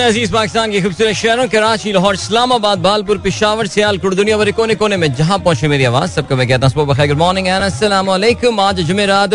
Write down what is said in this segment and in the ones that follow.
अज़ीज़ पाकिस्तान के खूबसूरत शहरों कराची लाहौर, इस्लामाबाद बालपुर पिशावर, सियालकोट, दुनिया भर कोने कोने में जहाँ पहुँचे मेरी आवाज़, सबको मैं कहता हूँ गुड मॉर्निंग आज जुमेरात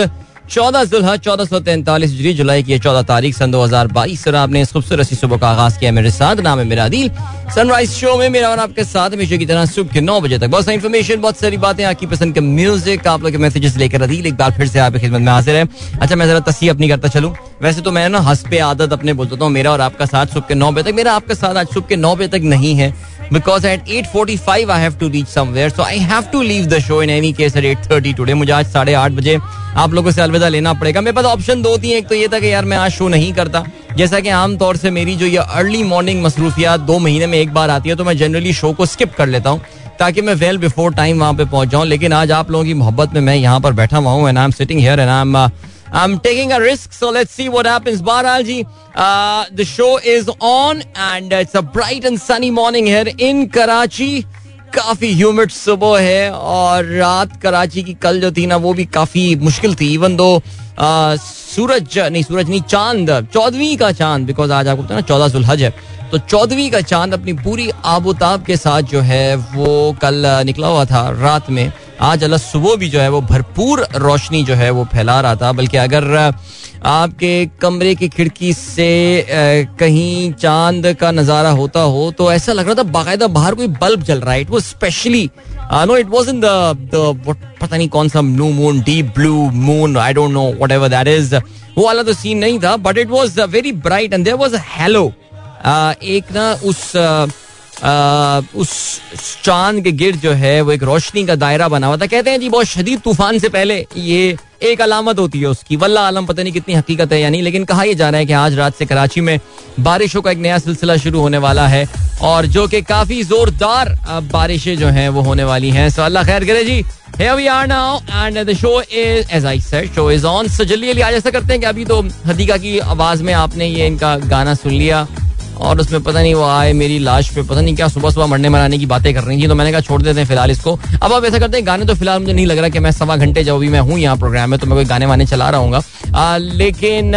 चौदह जुल्हा, चौदह सौ तैंतालीस जी जुलाई की चौदह तारीख, सन दो हज़ार बाईस और आपने इस खूबसूरत सी सुबह का आगाज़ किया। मेरे साथ नाम है मेरा दिल। सनराइज शो में मेरा और आपके साथ हमेशा की तरह सुबह के नौ बजे तक बहुत सारी इन्फॉर्मेशन बहुत सारी बातें, आपकी पसंद के म्यूज़िक आप लोग के मैसेजेस लेकर अदील एक बार फिर से आपकी खिदमत में हाजिर है। अच्छा मैं जरा तस्वीर अपनी करता चलूँ। वैसे तो मैं ना हंस पे आदत अपने बोलता हूँ, मेरा और आपका साथ सुबह के नौ बजे तक, मेरा आपका साथ आज सुबह के नौ बजे तक नहीं है। Because at 8:45 I have to reach somewhere. So, I have to leave the show in any case at 8:30 today. मुझे आज साढ़े आठ बजे आप लोगों से अलविदा लेना पड़ेगा। मेरे पास ऑप्शन दो थी। एक तो ये था कि यार मैं आज शो नहीं करता। जैसा कि आमतौर से मेरी जो ये अर्ली मॉर्निंग मसरूफियात दो महीने में एक बार आती है तो मैं जनरली शो को स्किप कर लेता हूँ, ताकि मैं वेल बिफोर टाइम वहाँ पे पहुँच जाऊँ। लेकिन आज आप लोगों की मोहब्बत में मैं यहाँ पर बैठा हुआ हूँ and I am sitting here and I am I'm taking a risk, so let's see what happens. Baral ji, uh, the show is on and it's a bright and sunny morning here in Karachi. काफ़ी humid सुबह है और रात कराची की कल जो थी ना वो भी काफ़ी मुश्किल थी इवन दो सूरज, नहीं सूरज नहीं, चाँद, चौदहवीं का चाँद बिकॉज़ आज आपको ना चौदह सुलहज है। तो चौदहवीं का चाँद अपनी पूरी आबोताब के साथ जो है, वो कल निकला हुआ था रात में। आज अल्लाह सुबह भी जो है, वो भरपूर रोशनी जो है, वो फैला रहा था। बल्कि अगर आपके कमरे की खिड़की से कहीं चाँद का नज़ारा होता हो तो ऐसा लग रहा था बाकायदा बाहर कोई बल्ब जल रहा है। इट वो specially no it was in पता नहीं कौन सा new moon deep blue moon I don't know whatever that is वो वाला तो सीन नहीं था but it was very bright and there was halo एक ना उस उस चाँद के गिर जो है, वो एक रोशनी का दायरा बना हुआ था। कहते हैं जी, बहुत शदीद तूफ़ान से पहले ये एक अलामत होती है उसकी। वल्ला आलम, पता नहीं कितनी हकीकत है या नहीं, लेकिन कहा यह जा रहा है कि आज रात से कराची में बारिशों का एक नया सिलसिला शुरू होने वाला है और जो कि काफ़ी जोरदार बारिशें जो हैं वो होने वाली हैं। सो अल्लाह खैर करे जी। Here we are now and the show is, as I said, show is on. So जल्दी जल्दी आज ऐसा करते हैं कि अभी तो हदीका की आवाज़ में आपने ये इनका गाना सुन लिया। और उसमें पता नहीं वो आए, मेरी लाश पे, पता नहीं क्या सुबह सुबह मरने मराने की बातें कर रही थी तो मैंने कहा, छोड़ देते हैं फ़िलहाल इसको। अब आप ऐसा करते हैं, गाने तो फ़िलहाल मुझे नहीं लग रहा कि मैं सवा घंटे जब भी मैं हूँ यहाँ प्रोग्राम में तो मैं कोई गाने वाने चला रहा हूँ लेकिन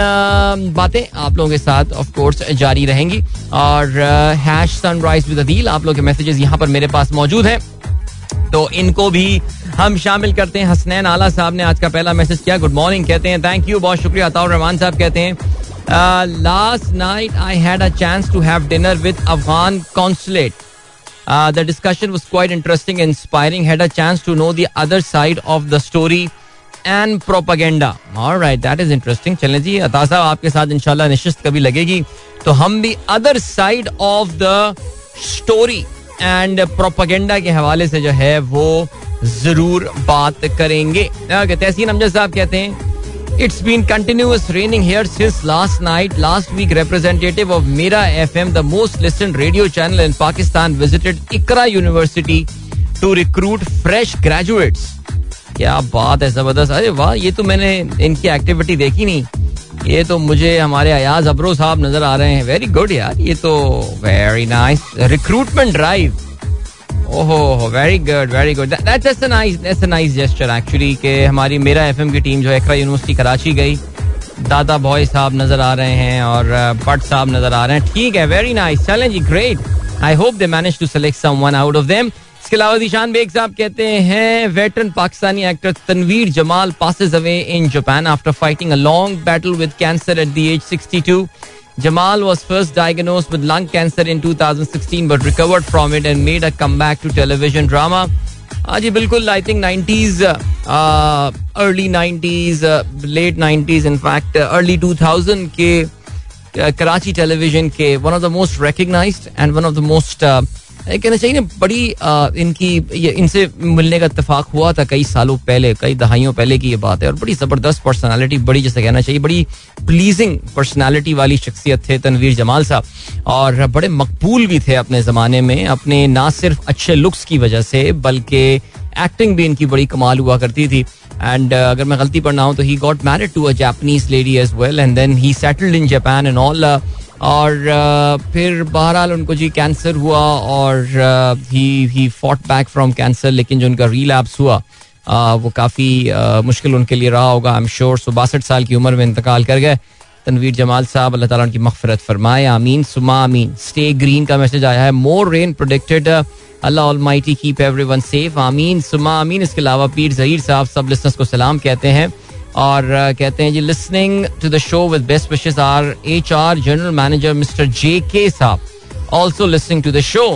बातें आप लोगों के साथ ऑफकोर्स जारी रहेंगी। और हैश सनराइज विद अदील आप लोग के मैसेजेस यहाँ पर मेरे पास मौजूद हैं। तो इनको भी हम शामिल करते हैं। हसनैन आला साहब ने आज का पहला मैसेज किया। गुड मॉर्निंग कहते हैं थैंक यू बहुत शुक्रिया। अताउर रहमान साहब कहते हैं last night I had a chance to have dinner with Afghan consulate the discussion was quite interesting inspiring had a chance to know the side of the story and propaganda और right that is interesting चले जी अता साहब आपके साथ इनशाला निश्चित कभी लगेगी तो हम भी other side of the story and propaganda के हवाले से जो है वो ज़रूर बात करेंगे तहसीन अमजद साहब कहते हैं It's been continuous raining here since last night. Last week, representative of Mira FM, the most listened radio channel in Pakistan, visited Ikra University to recruit fresh graduates. क्या बात है ज़बरदस्त अरे वाह ये तो मैंने इनकी एक्टिविटी देखी नहीं ये तो मुझे हमारे अयाज अबरो साहब नज़र आ रहे हैं वेरी गुड यार ये तो very nice recruitment drive very good very good that's a nice that's a nice gesture actually कि हमारी मेरा एफएम की टीम जो एकरा यूनिवर्सिटी कराची गई। दादा बॉय साहब नज़र आ रहे हैं और भट्ट uh, साहब नज़र आ रहे हैं। ठीक है वेरी नाइस चलें जी great I hope they manage to select someone out of them इसके अलावा दिशान बेग साहब कहते हैं veteran Pakistani actor Tanveer Jamal passes away in Japan after fighting a long battle with cancer at the age 62 Jamal was first diagnosed with lung cancer in 2016 but recovered from it and made a comeback to television drama. हाँ जी बिल्कुल I think nineties early nineties late nineties in fact early two thousand के Karachi television के one of the most recognized and one of the most कहना चाहिए ना बड़ी इनकी ये इनसे मिलने का इतफाक हुआ था कई सालों पहले कई दहाइयों पहले की ये बात है और बड़ी ज़बरदस्त पर्सनालिटी बड़ी जैसे कहना चाहिए बड़ी प्लीजिंग पर्सनालिटी वाली शख्सियत थे तनवीर जमाल साहब और बड़े मकबूल भी थे अपने ज़माने में अपने ना सिर्फ़ अच्छे लुक्स की वजह से बल्कि एक्टिंग भी इनकी बड़ी कमाल हुआ करती थी एंड uh, अगर मैं गलती पर ना हूँ तो ही got married to a Japanese lady as well and then he settled in Japan and all और फिर बहरहाल उनको जी कैंसर हुआ और he he fought back from cancer लेकिन जो उनका रीलैप्स हुआ वो काफ़ी मुश्किल उनके लिए रहा होगा आई एम श्योर सो बासठ साल की उम्र में इंतकाल कर गए। तनवीर जमाल साहब, अल्लाह ताला उनकी मगफरत फरमाए, आमीन, सुमा आमीन। स्टे ग्रीन का मैसेज आया है। More rain predicted Allah almighty keep everyone safe आमीन, सुमा आमीन। इसके अलावा पीर जहीर साहब, सब लिसनर्स को सलाम कहते हैं। और uh, कहते हैं जी listening to the show with best wishes R H R general manager mister J K साहब. Also listening to the show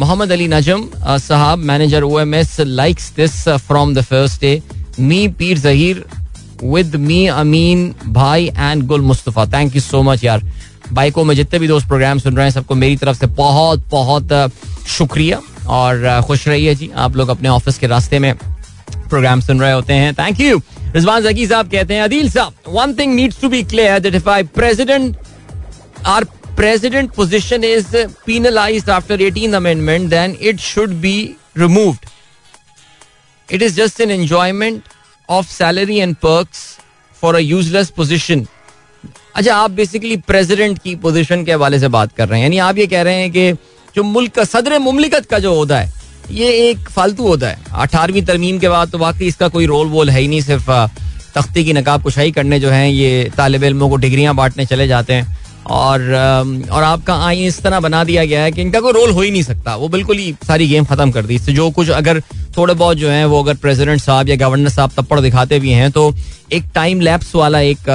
Mohammad Ali Najam साहब manager O M S likes this from the first day me Pir Zaheer with me Ameen भाई and Gul Mustafa thank you so much यार भाई को मैं जितने भी दोस्त programme सुन रहे हैं सबको मेरी तरफ़ से बहुत बहुत शुक्रिया और खुश रहिए जी आप लोग अपने ऑफ़िस के रास्ते में प्रोग्राम सुन रहे होते हैं थैंक यू रिजवान जकी साहब कहते हैं, अदील साहब one thing needs to be clear that if I president or president position is penalise after eighteen amendment then it should be removed it is just an enjoyment of salary and perks for a useless position अच्छा आप basically president की position के हवाले से बात कर रहे हैं। यानी आप ये कह रहे हैं कि जो मुल्क का, सदर मुमलिकत का जो होता है ये एक फालतू होता है। अठारहवीं तरमीम के बाद तो वाकई इसका कोई रोल वोल है ही नहीं, सिर्फ़ तख्ती की नकाब कुशाई करने जो है, ये तालब इलमों को डिग्रियाँ बांटने चले जाते हैं। और और आपका आइन इस तरह बना दिया गया है कि इनका कोई रोल हो ही नहीं सकता। वो बिल्कुल ही सारी गेम खत्म कर दी। इससे जो कुछ अगर थोड़े बहुत जो है, वो अगर प्रेसिडेंट साहब या गवर्नर साहब तप्पड़ दिखाते भी हैं तो एक टाइम लैप्स वाला एक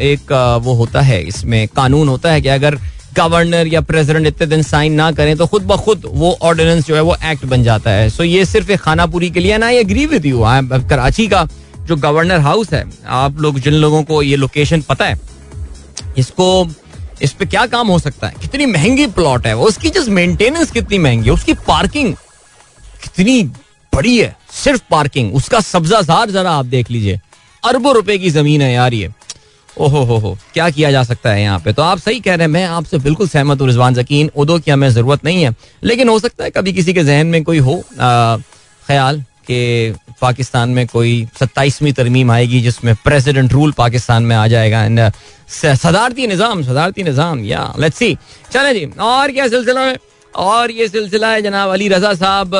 एक वो होता है। इसमें कानून होता है कि अगर गवर्नर या प्रेसिडेंट इतने दिन साइन ना करें तो खुद ब खुद वो ऑर्डिनेंस जो है वो एक्ट बन जाता है। सो so ये सिर्फ़ एक खानापुरी के लिए ना ये एग्री विद यू कराची का जो गवर्नर हाउस है, आप लोग जिन लोगों को ये लोकेशन पता है, इसको, इस पे क्या काम हो सकता है? कितनी महँगी प्लॉट है उसकी जस्ट मेंटेनेंस कितनी महँगी है? उसकी पार्किंग कितनी बड़ी है? सिर्फ़ पार्किंग उसका सब्जाजार जरा आप देख लीजिए। अरबों रुपए की ज़मीन है यार ये। ओहो हो हो क्या किया जा सकता है यहाँ पे? तो आप सही कह रहे हैं, मैं आपसे बिल्कुल सहमत हूँ रिजवान जकीन, उदो की हमें ज़रूरत नहीं है। लेकिन हो सकता है कभी किसी के जहन में कोई हो ख्याल कि पाकिस्तान में कोई सत्ताईसवीं तरमीम आएगी जिसमें प्रेसिडेंट रूल पाकिस्तान में आ जाएगा। एंड सदारती निज़ाम सदारती निज़ाम, या लेट्स सी चले जी, और क्या सिलसिला है? और ये सिलसिला है जनाब अली रजा साहब,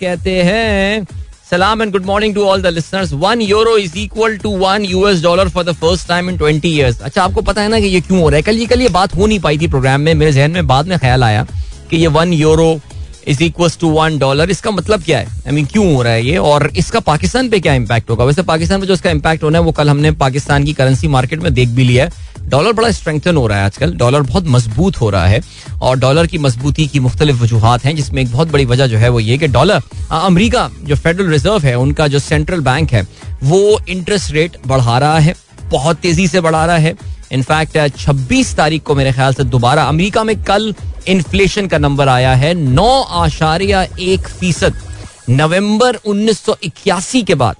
कहते हैं सलाम and good morning to all the listeners one euro is equal to one US dollar for the first time in twenty years अच्छा आपको पता है ना कि ये क्यों हो रहा है? कल ये कल ये बात हो नहीं पाई थी प्रोग्राम में। मेरे जहन में बाद में ख्याल आया कि ये one euro is equal to one dollar इसका मतलब क्या है? आई मीन क्यों हो रहा है ये? और इसका पाकिस्तान पे क्या इम्पैक्ट होगा? वैसे पाकिस्तान पे जो इसका इम्पैक्ट होना है, वो कल हमने पाकिस्तान की करेंसी मार्केट में देख भी लिया है। डॉलर बड़ा स्ट्रेंथन हो रहा है आजकल। डॉलर बहुत मज़बूत हो रहा है। और डॉलर की मजबूती की मुख्तलिफ़ वजूहत हैं, जिसमें एक बहुत बड़ी वजह जो है वो ये कि डॉलर अमरीका, जो फेडरल रिज़र्व है, उनका जो सेंट्रल बैंक है, वो इंटरेस्ट रेट बढ़ा रहा है। बहुत तेज़ी से बढ़ा रहा है। इनफैक्ट 26 तारीख को मेरे ख्याल से दोबारा अमेरिका में कल इन्फ्लेशन का नंबर आया है। नौ आशारिया एक फ़ीसद। नवंबर 1981 के बाद,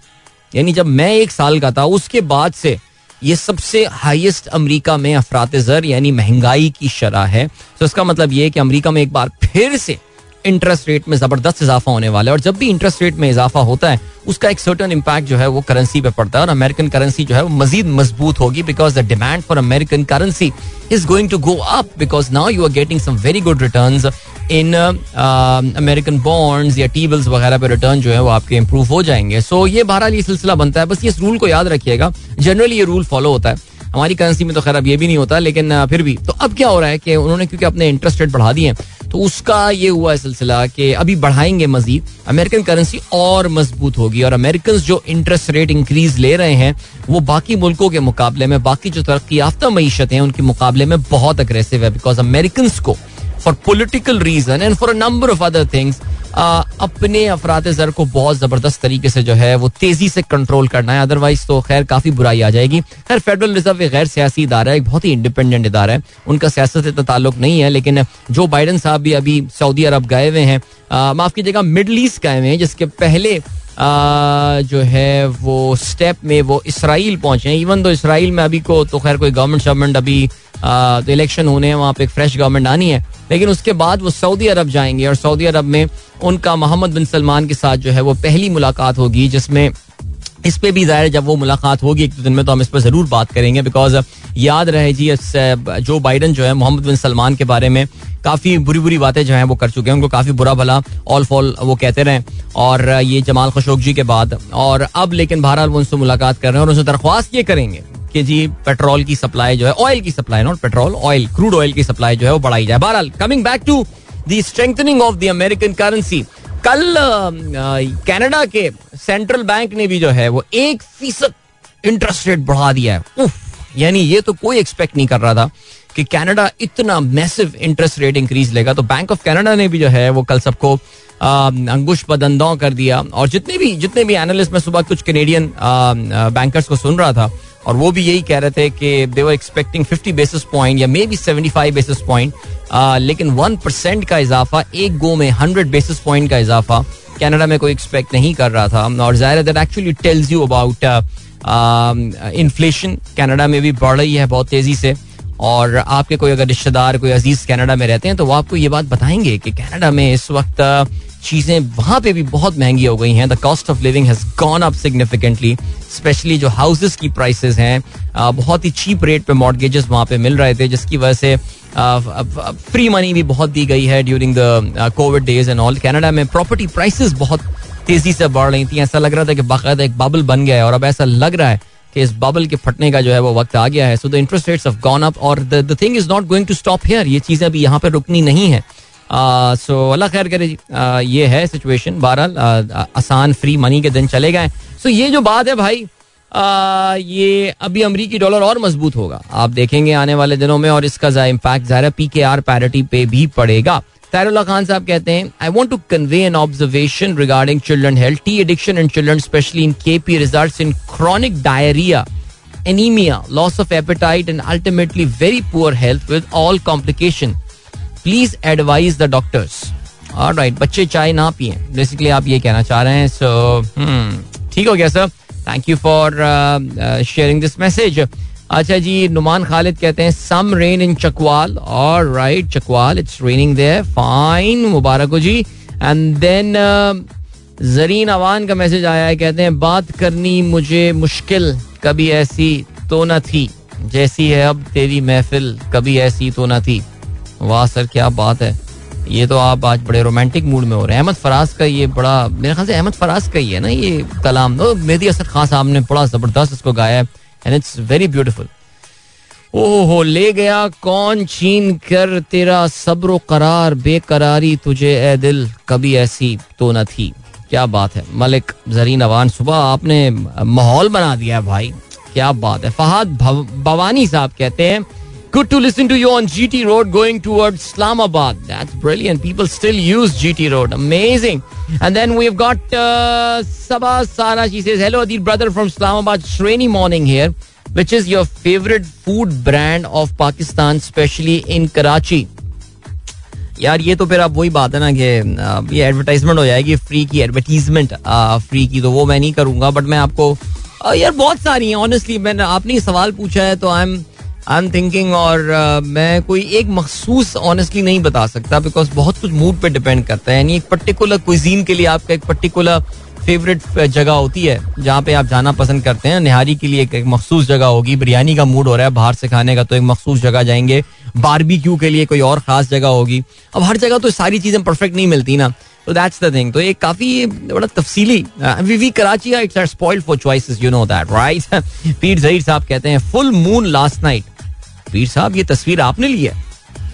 यानी जब मैं एक साल का था, उसके बाद से ये सबसे हाईएस्ट अमेरिका में अफरात जर यानी महँगाई की शरह है। तो इसका मतलब ये कि अमेरिका में एक बार फिर से इंटरेस्ट रेट में ज़बरदस्त इजाफा होने वाला है और जब भी इंटरेस्ट रेट में इजाफा होता है उसका एक सर्टन इम्पैक्ट जो है वो करेंसी पे पड़ता है और अमेरिकन करेंसी जो है वो मजीद मज़बूत होगी because the demand for American currency is going to go up because now you are getting some very good return in American bonds या टी बिल्स वगैरह पे रिटर्न जो है वो आपके इंप्रूव हो जाएँगे। सो so, ये बहरहाल ये सिलसिला बनता है। बस इस रूल को याद रखिएगा। जनरली ये रूल फॉलो होता है। हमारी करेंसी में तो खैर अब ये भी नहीं होता लेकिन फिर भी। तो अब क्या हो रहा है कि उन्होंने क्योंकि अपने इंटरेस्ट रेट बढ़ा दिए तो उसका ये हुआ है सिलसिला कि अभी बढ़ाएँगे मजीद, अमेरिकन करेंसी और मज़बूत होगी और अमेरिकन जो इंटरेस्ट रेट इंक्रीज ले रहे हैं, वो बाकी मुल्कों के मुकाबले में, बाकी जो तरक्की याफ्ता मीशत हैं, उनके मुकाबले में बहुत अग्रेसिव है बिकॉज़ अमेरिकन को for political reason and for number of other things अपने अफरात जर को बहुत ज़बरदस्त तरीके से जो है वो तेज़ी से कंट्रोल करना है। अदरवाइज़ तो खैर काफ़ी बुराई आ जाएगी। खैर फेडरल रिज़र्व एक गैर सियासी इदारा है एक बहुत ही इंडिपेंडेंट इदारा है। उनका सियासत से तो ताल्लुक नहीं है लेकिन जो बाइडन साहब भी अभी सऊदी अरब गए हुए हैं माफ़ कीजिएगा मिडल ईस्ट गए हुए हैं जिसके पहले आ, जो है वो स्टेप में वो इसराइल पहुँचे हैं। इवन तो इसराइल में अभी को तो खैर कोई गवर्नमेंट शवर्नमेंट अभी तो इलेक्शन होने हैं, वहाँ पे एक फ्रेश गवर्नमेंट आनी है। लेकिन उसके बाद वो सऊदी अरब जाएँगे और सऊदी अरब में उनका मोहम्मद बिन सलमान के साथ जो है वो पहली मुलाकात होगी, जिसमें इस पे भी ज़ाहिर जब वो मुलाकात होगी, एक दिन में तो हम इस पर ज़रूर बात करेंगे बिकॉज़ याद रहे जी जो बाइडन जो है मोहम्मद बिन सलमान के बारे में काफ़ी बुरी बुरी बातें जो हैं वो कर चुके हैं, उनको काफ़ी बुरा भला ऑल फॉल वो कहते रहे। और ये जमाल खशोक जी के बाद, और अब लेकिन बहरहाल वो उनसे मुलाकात कर रहे हैं और उनसे दरख्वास्त ये करेंगे। कि जी, पेट्रोल की सप्लाई जो है ऑयल की supply not petrol oil crude oil की सप्लाई जो है, वो बढ़ाई जाए। बहरहाल coming back to the strengthening of the American currency कल कनाडा के सेंट्रल बैंक ने भी जो है, वो एक फ़ीसद इंटरेस्ट रेट बढ़ा दिया है। यानी ये तो कोई एक्सपेक्ट नहीं कर रहा था कि कनाडा इतना मैसिव इंटरेस्ट रेट इंक्रीज लेगा। तो बैंक ऑफ़ कनाडा ने भी जो है, वो कल सबको अंकुश बदंदौ कर दिया। और जितने भी जितने भी एनालिस्ट में सुबह कुछ कैनेडियन बैंकर्स को सुन रहा था और वो भी यही कह रहे थे कि they were expecting 50 basis point या मे बी 75 बेसिस पॉइंट लेकिन वन परसेंट का इजाफा, एक गो में हंड्रेड बेसिस पॉइंट का इजाफा कनाडा में कोई एक्सपेक्ट नहीं कर रहा था। और ज़ाहिर that actually tells you about inflation Canada में भी बढ़ रही है बहुत तेज़ी से। और आपके कोई अगर रिश्तेदार, कोई अज़ीज़ कनाडा में रहते हैं तो वो आपको ये बात बताएँगे कि कनाडा में इस वक्त चीज़ें वहाँ पे भी बहुत महँगी हो गई हैं। The cost of living has gone up significantly specially जो हाउसेस की प्राइसेस हैं। बहुत ही चीप रेट पे मॉडगेजेस वहाँ पे मिल रहे थे, जिसकी वजह से फ्री मनी भी बहुत दी गई है during the covid days and all Canada में प्रॉपर्टी प्राइसेस बहुत तेज़ी से बढ़ रही थी। ऐसा लग रहा था कि बाकायदा एक बबल बन गया है और अब ऐसा लग रहा है कि इस बबल के फटने का जो है वो वक्त आ गया है। So the interest rates of gone up और the thing is not going to stop here ये चीज़ें अभी यहाँ पे रुकनी नहीं है। सो अल्लाह खैर करे जी. ये है सिचुएशन बहरहाल आसान फ्री मनी के दिन चले गए. सो ये जो बात है भाई ये अभी अमरीकी डॉलर और मज़बूत होगा. आप देखेंगे आने वाले दिनों में और इसका इम्पैक्ट ज़ाहिर पी के आर पैरिटी पे भी पड़ेगा. तारुल्ला खान साहब कहते हैं I want to convey an observation regarding children health tea addiction in children specially in K P result in chronic diarrhoea anaemia loss of appetite and ultimately very poor health with all complication please advise the doctors right बच्चे चाय ना पिए। Basically आप ये कहना चाह रहे हैं सो hmm, ठीक हो गया sir thank you for sharing this message अच्छा जी नुमान खालिद कहते हैं सम रेन इन चकवाल और right Chakwal it's raining there fine मुबारक हो जी. एंड देन जरीन अवान का मैसेज आया है कहते हैं बात करनी मुझे मुश्किल कभी ऐसी तो न थी। जैसी है अब तेरी महफिल कभी ऐसी तो न थी। वाह सर, क्या बात है। ये तो आप आज बड़े रोमांटिक मूड में हो रहे हैं। अहमद फराज का ये बड़ा, मेरे ख्याल से अहमद फराज का ही है ना ये कलाम। तो मेहदी असद खान साहब ने बड़ा ज़बरदस्त इसको गाया है एंड इट्स वेरी ब्यूटिफुल ओहो, ले गया कौन छीन कर तेरा सब्र करार, बेकरारी तुझे ए दिल कभी ऐसी तो न थी। क्या बात है। मलिक जरीन अवान, सुबह आपने माहौल बना दिया भाई। क्या बात है। फहाद भवानी साहब कहते हैं Good to listen to you on GT Road going towards Islamabad. That's brilliant. People still use GT Road. Amazing. And then we've got uh, Sabah Sara. She says, Hello, Adil brother from Islamabad. It's rainy morning here. Which is your favorite food brand of Pakistan, especially in Karachi? यार ये तो फिर अब वही बात है ना कि ये एडवर्टाइजमेंट हो जाएगी फ्री की एडवर्टीजमेंट फ्री की तो वो मैं नहीं करूंगा बट मैं आपको यार बहुत सारी हैं ऑनेस्टली मैंने आपने सवाल पूछा है तो I M I am thinking और uh, मैं कोई एक मखसूस ऑनेस्टली नहीं बता सकता बिकॉज़ बहुत कुछ मूड पे डिपेंड करता है। यानी एक पर्टिकुलर क्विजीन के लिए आपका एक पर्टिकुलर फेवरेट जगह होती है जहाँ पे आप जाना पसंद करते हैं। निहारी के लिए एक, एक मखसूस जगह होगी। बिरयानी का मूड हो रहा है बाहर से खाने का तो एक मखसूस जगह जाएँगे। बारबी क्यू के लिए कोई और खास जगह होगी। अब हर जगह तो सारी चीज़ें परफेक्ट नहीं मिलती ना। तो दैट्स द थिंग तो एक काफ़ी बड़ा तफसीली we we Karachi it's for choices you know that right Pir Zaheer साहब कहते हैं full moon last night Pir साहब, ये तस्वीर आपने ली है?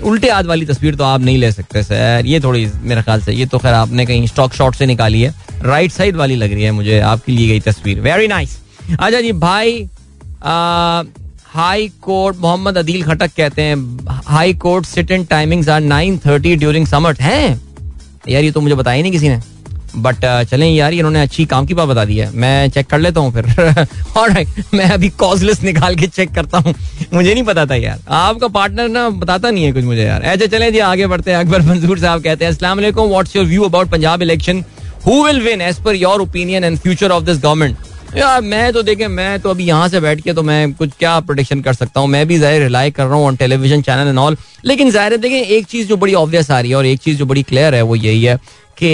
उल्टे हाथ वाली तस्वीर तो आप नहीं ले सकते, सर। ये थोड़ी, मेरे ख्याल से, ये तो खैर आपने कहीं स्टॉक शॉट से निकाली है। राइट साइड वाली लग रही है मुझे आपकी ली गई तस्वीर। वेरी नाइस अच्छा जी, भाई हाई कोर्ट मोहम्मद अदील खटक कहते हैं high court sit in timings are nine thirty during summer है? यार, ये तो मुझे बताया नहीं किसी ने। बट uh, चलें यार इन्होंने अच्छी काम की बात बता दी है। मैं चेक कर लेता हूँ फिर। और मैं अभी कॉजलेस निकाल के चेक करता हूँ। मुझे नहीं पता था यार। आपका पार्टनर ना बताता नहीं है कुछ मुझे यार। ऐसे चले जी आगे बढ़ते हैं। अकबर मंजूर साहब कहते हैं असला what's your view about Punjab election who will win as per your opinion and future of this government यार मैं तो देखे मैं तो अभी यहाँ से बैठ के तो मैं कुछ क्या प्रोडिक्शन कर सकता हूँ। मैं भी ज़ाहिर रिलाई कर रहा हूँ on television channel and all लेकिन ज़ाहिर देखें एक चीज़ जो बड़ी ऑब्वियस आ रही है और एक चीज़ जो बड़ी क्लियर है वो यही है। कि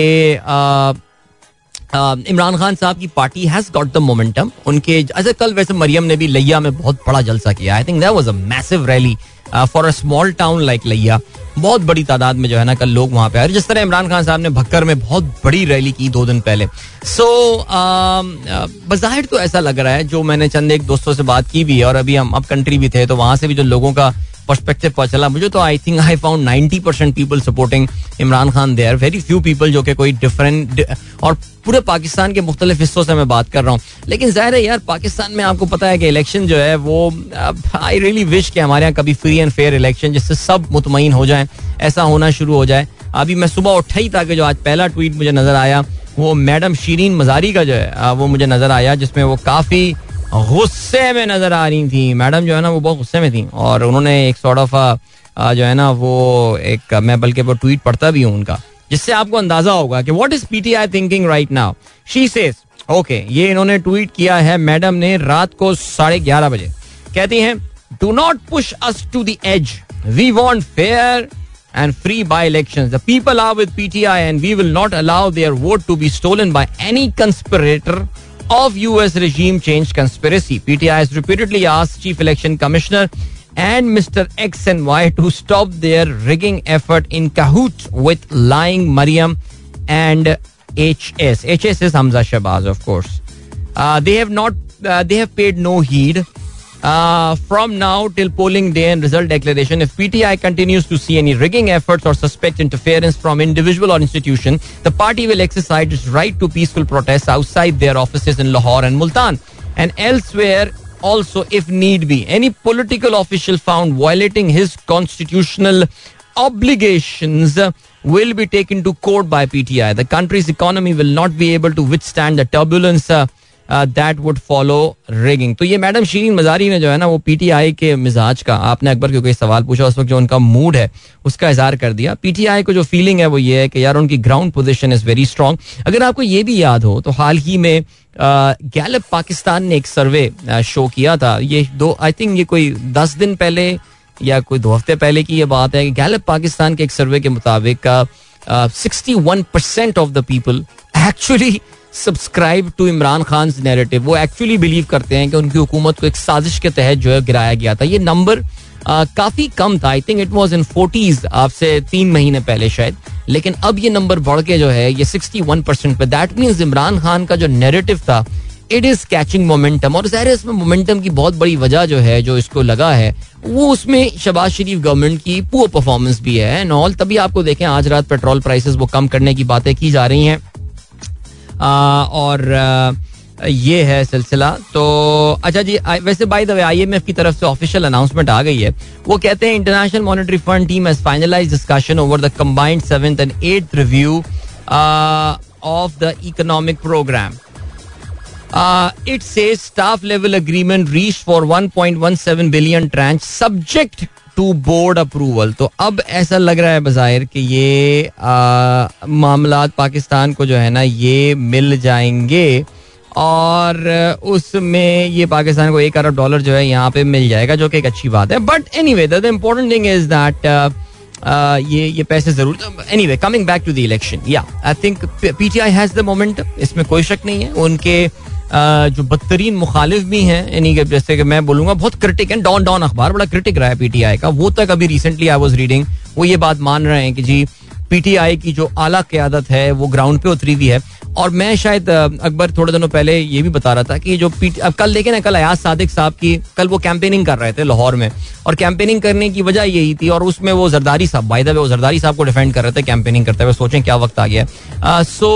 इमरान खान साहब की party has got the momentum उनके ऐसे कल वैसे मरियम ने भी लैया में बहुत बड़ा जलसा किया। I think that was a massive rally for a small town like लिया। बहुत बड़ी तादाद में जो है ना कल लोग वहाँ पे आए। जिस तरह इमरान खान साहब ने भक्कर में बहुत बड़ी रैली की दो दिन पहले। सो so, बाहिर तो ऐसा लग रहा है जो मैंने चंद एक दोस्तों से बात की भी है और अभी हम अब कंट्री भी थे तो वहाँ से भी जो लोगों का पर्सपेक्टिव पता चला। मुझे तो I think I found ninety percent people supporting Imran Khan they are very few people जो कि कोई डिफरेंट और पूरे पाकिस्तान के मुख्तलिफ़ हिस्सों से मैं बात कर रहा हूँ। लेकिन ज़ाहिर है यार, पाकिस्तान में आपको पता है कि इलेक्शन जो है वो आई रियली विश कि हमारे यहाँ कभी फ्री एंड फेयर इलेक्शन जिससे सब मुतमिन हो जाए। ऐसा होना शुरू हो जाए। अभी मैं सुबह उठा ही था कि जो आज पहला ट्वीट मुझे नज़र आया, वो मैडम शीरीन मजारी का जो है वो मुझे नज़र आया, जिसमें वो काफ़ी गुस्से में नज़र आ रही थी। मैडम जो है ना, वो बहुत गुस्से में थी और उन्होंने एक सॉर्ट ऑफ़ जो है ना, वो एक, मैं बल्कि वो ट्वीट पढ़ता भी हूँ उनका, जिससे आपको अंदाज़ा होगा कि what is PTI thinking right now she says okay ये इन्होंने ट्वीट किया है मैडम ने रात को साढ़े ग्यारह बजे। कहती हैं do not push us to the edge we want fair and free by elections. The people are with PTI and we will not allow their vote to be stolen by any conspirator. Of US regime change conspiracy. PTI has repeatedly asked Chief Election Commissioner and Mr. X and Y to stop their rigging effort in cahoots with lying Mariam and HS. HS is Hamza Shabazz, of course. Uh, they have not. Uh, they have paid no heed uh, from now till polling day and result declaration, if PTI continues to see any rigging efforts or suspect interference from individual or institution, the party will exercise its right to peaceful protests outside their offices in Lahore and Multan and elsewhere also if need be. Any political official found violating his constitutional obligations will be taken to court by PTI. The country's economy will not be able to withstand the turbulence uh, that would follow rigging तो ये madam Shireen Mazari ने जो है ना, वो PTI के मिजाज का आपने अकबर क्योंकि सवाल पूछा, उस वक्त जो उनका मूड है, उसका इजहार कर दिया। पीटीआई को जो फीलिंग है, वो ये है कि यार उनकी ground position is very strong अगर आपको ये भी याद हो तो हाल ही में गैलप पाकिस्तान ने एक सर्वे शो किया था। ये दो आई थिंक ये कोई दस दिन पहले या कोई दो हफ़्ते पहले की ये बात है कि गैलप पाकिस्तान के एक सर्वे के मुताबिक sixty one percent of the people actually subscribe to Imran Khan narrative वो एक्चुअली बिलीव करते हैं कि उनकी हुकूमत को एक साजिश के तहत जो है गिराया गया था। ये नंबर काफ़ी कम था। I think it was in forties आपसे तीन महीने पहले शायद। लेकिन अब ये नंबर बढ़ के जो है, ये सिक्सटी वन परसेंट पे। दैट मीन्स इमरान खान का जो नेरेटिव था इट इज़ कैचिंग मोमेंटम और जहर इसमें मोमेंटम की बहुत बड़ी वजह जो है, जो इसको लगा है, वो उसमें शबाज शरीफ गवर्नमेंट की पुअर परफॉर्मेंस भी है। एंड ऑल तभी आपको देखें, आज रात पेट्रोल प्राइसेस वो कम करने की बातें की जा रही हैं। और ये है सिलसिला। तो अच्छा जी वैसे बाय द वे आईएमएफ की तरफ़ से ऑफिशियल अनाउंसमेंट आ गई है। वो कहते हैं international monetary fund team has finalise discussion over the combined seventh and eighth review of the economic programme it say staff level agreement reach for 1.17 billion tranche subject to board approval तो अब ऐसा लग रहा है बाहिर कि ये मामला पाकिस्तान को जो है ना, ये मिल जाएँगे और उसमें ये पाकिस्तान को एक अरब डॉलर जो है यहाँ पे मिल जाएगा, जो कि एक अच्छी बात है। But anyway the important thing is that ये ये पैसे ज़रूर anyway coming back to the election या I think P T I has the moment इसमें कोई शक नहीं है। उनके जो बदतरीन मुखालिफ भी हैं, यानी कि जैसे कि मैं बोलूँगा, बहुत क्रिटिक है डॉन डॉन अखबार, बड़ा क्रिटिक रहा है पीटीआई का। वो तक अभी रिसेंटली आई वॉज़ रीडिंग वो ये बात मान रहे हैं कि जी पीटीआई की जो आला क्यादत है, वो ग्राउंड पे उतरी हुई है। और मैं शायद अकबर थोड़े दिनों पहले ये भी बता रहा था कि जो पी अब कल देखे ना, कल अयाज सादिक साहब की, कल वो कैंपेनिंग कर रहे थे लाहौर में। और कैंपेनिंग करने की वजह यही थी और उसमें वो जरदारी साहब बाई वो जरदारी साहब को डिफेंड कर रहे थे कैंपेनिंग करते हुए। सोचें क्या वक्त आ गया। सो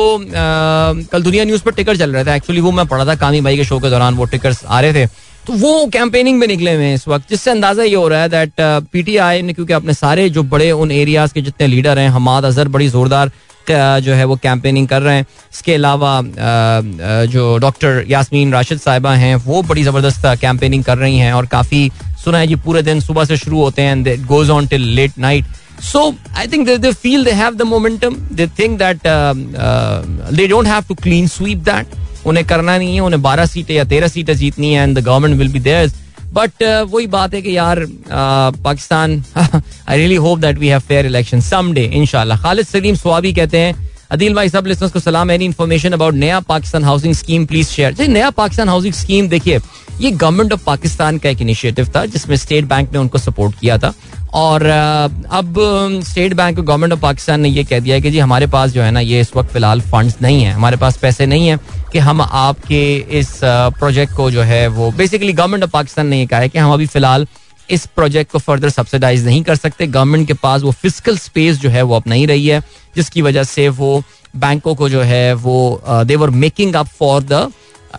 कल दुनिया न्यूज़ पर टिकट चल रहे थे। एक्चुअली वो मैं पढ़ा था कामी भाई के शो के दौरान, वो टिकट आ रहे थे। तो वो कैंपेनिंग में निकले हुए इस वक्त, जिससे अंदाज़ा ये हो रहा है दैट पीटीआई ने, क्योंकि अपने सारे जो बड़े उन एरियाज़ के जितने लीडर हैं, हमाद अजहर बड़ी जोरदार जो है वो कैंपेनिंग कर रहे हैं। इसके अलावा जो डॉक्टर यासमीन राशिद साहिबा हैं, वो बड़ी ज़बरदस्त कैंपेनिंग कर रही हैं और काफ़ी, सुना है जी, पूरे दिन सुबह से शुरू होते हैं and goes on till late night so I think they feel they have the momentum they think that they don't have to clean sweep that उन्हें करना नहीं है, उन्हें बारह सीटें या तेरह सीटें जीतनी है and the government will be there but वही बात है कि यार Pakistan I really hope that we have fair election some day इनशाला खालिद सलीम स्वाबी कहते हैं, अदील भाई, सब लिसनर्स को सलाम any information about Naya Pakistan housing scheme please share Naya Pakistan housing scheme देखिए, ये गवर्नमेंट ऑफ़ पाकिस्तान का एक इनिशिएटिव था, जिसमें स्टेट बैंक ने उनको सपोर्ट किया था। और अब state bank government of Pakistan ने ये कह दिया है कि जी हमारे पास जो है ना ये इस वक्त फ़िलहाल फंड्स नहीं है। हमारे पास पैसे नहीं है कि हम आपके इस प्रोजेक्ट को जो है वो बेसिकली गवर्नमेंट ऑफ़ पाकिस्तान ने ये कहा है कि हम अभी फ़िलहाल इस प्रोजेक्ट को फर्दर सब्सिडाइज नहीं कर सकते। गवर्नमेंट के पास वो फ़िज़िकल स्पेस जो है वो अब नहीं रही है, जिसकी वजह से वो बैंकों को जो है वो they're making up for the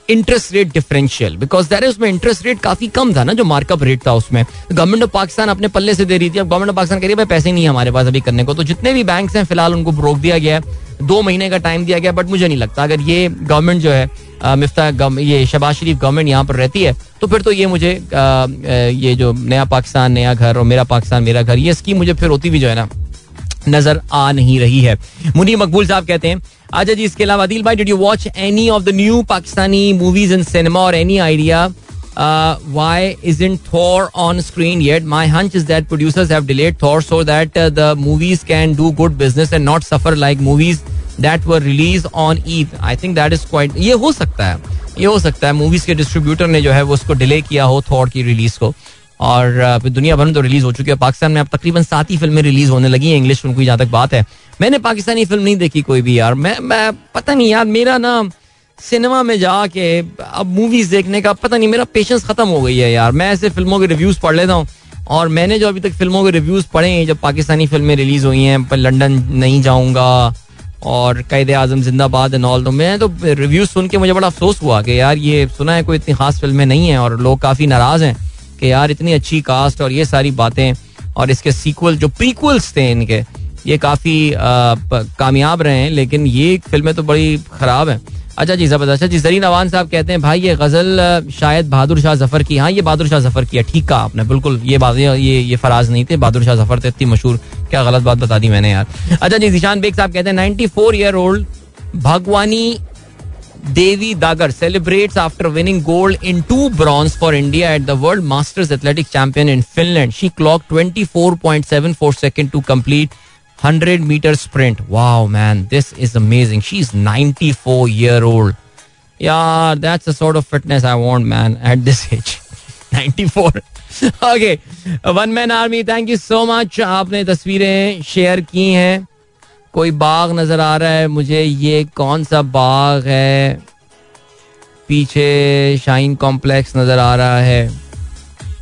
interest rate differential because there उसमें इंटरेस्ट रेट काफ़ी कम था ना, जो मार्कअप रेट था उसमें। गवर्नमेंट ऑफ़ पाकिस्तान अपने पल्ले से दे रही थी। अब गवर्नमेंट ऑफ़ पाकिस्तान कह रही है पैसे नहीं है हमारे पास अभी करने को। तो जितने भी बैंक हैं, फ़िलहाल उनको रोक दिया गया है। दो महीने का टाइम दिया गया बट मुझे नहीं लगता। अगर ये गवर्नमेंट जो है मिफ्ता ये शबाज शरीफ गवर्नमेंट यहाँ पर रहती है तो फिर तो ये मुझे ये जो नया पाकिस्तान, नया घर और मेरा पाकिस्तान, मेरा घर, ये स्कीम मुझे फिर होती भी जो है ना, नज़र आ नहीं रही है। मुनी मकबूल साहब कहते हैं अच्छा जी इसके अलावा दिल भाई did you watch any of the new Pakistani movies in cinema और any idea why isn't Thor on screen yet? My hunch is that producers have delayed Thor so that uh, the movies can do good business and not suffer like movies that were released on Eid. I think that is quite. ये हो सकता है ये हो सकता है movies के distributor ने जो है वो उसको डिले किया हो थॉर की रिलीज़ को और दुनिया भर में तो रिलीज़ हो चुकी है पाकिस्तान में अब तकरीबन सात ही फ़िल्में रिलीज़ होने लगी हैं इंग्लिश फ़िल्म की जहाँ तक बात है मैंने पाकिस्तानी फ़िल्म नहीं देखी कोई भी यार। मैं मैं, पता नहीं यार, मेरा ना सिनेमा में जाके अब मूवीज़ देखने का पता नहीं, मेरा पेशेंस खत्म हो गई है यार। मैं ऐसे फ़िल्मों के रिव्यूज़ पढ़ लेता हूँ। और मैंने जो अभी तक फ़िल्मों के रिव्यूज़ पढ़े हैं, जब पाकिस्तानी फ़िल्में रिलीज़ हुई हैं, पर लंदन नहीं जाऊँगा और कैद आज़म जिंदाबाद एंड ऑल तो मैं तो रिव्यूज़ सुन के मुझे बड़ा अफसोस हुआ कि यार ये सुना है कोई इतनी खास फ़िल्में नहीं है और लोग काफ़ी नाराज़ हैं कि यार इतनी अच्छी कास्ट और ये सारी बातें और इसके सीक्वल जो प्रीक्वल्स थे इनके ये काफ़ी कामयाब रहे हैं, लेकिन ये फ़िल्में तो बड़ी खराब हैं। अच्छा जी, ज़बरदस्त अच्छा जी, जरीन अवान साहब कहते हैं, भाई, ये गज़ल शायद बहादुर शाह ज़फ़र की हाँ ये बहादुर शाह ज़फ़र की है। ठीक कहा आपने, बिल्कुल, ये बात, ये ये फराज नहीं थे, बहादुर शाह ज़फ़र थे इतनी मशहूर, क्या गलत बात बता दी मैंने यार। अच्छा जी, जिशान बेग साहब कहते हैं ninety four year old Bhagwani Devi Dagar celebrates after winning gold in two bronze for India at the world masters athletic champion in Finland. She clock twenty four point seven four second to complete hundred metre sprint wow man this is amazing she is ninety four year old यार that's of fitness I want man at this age 94 okay one man army thank you so much आपने तस्वीरें share की हैं. कोई बाग नज़र आ रहा है? मुझे ये कौन सा बाग है? पीछे शाइन कॉम्प्लेक्स नज़र आ रहा है।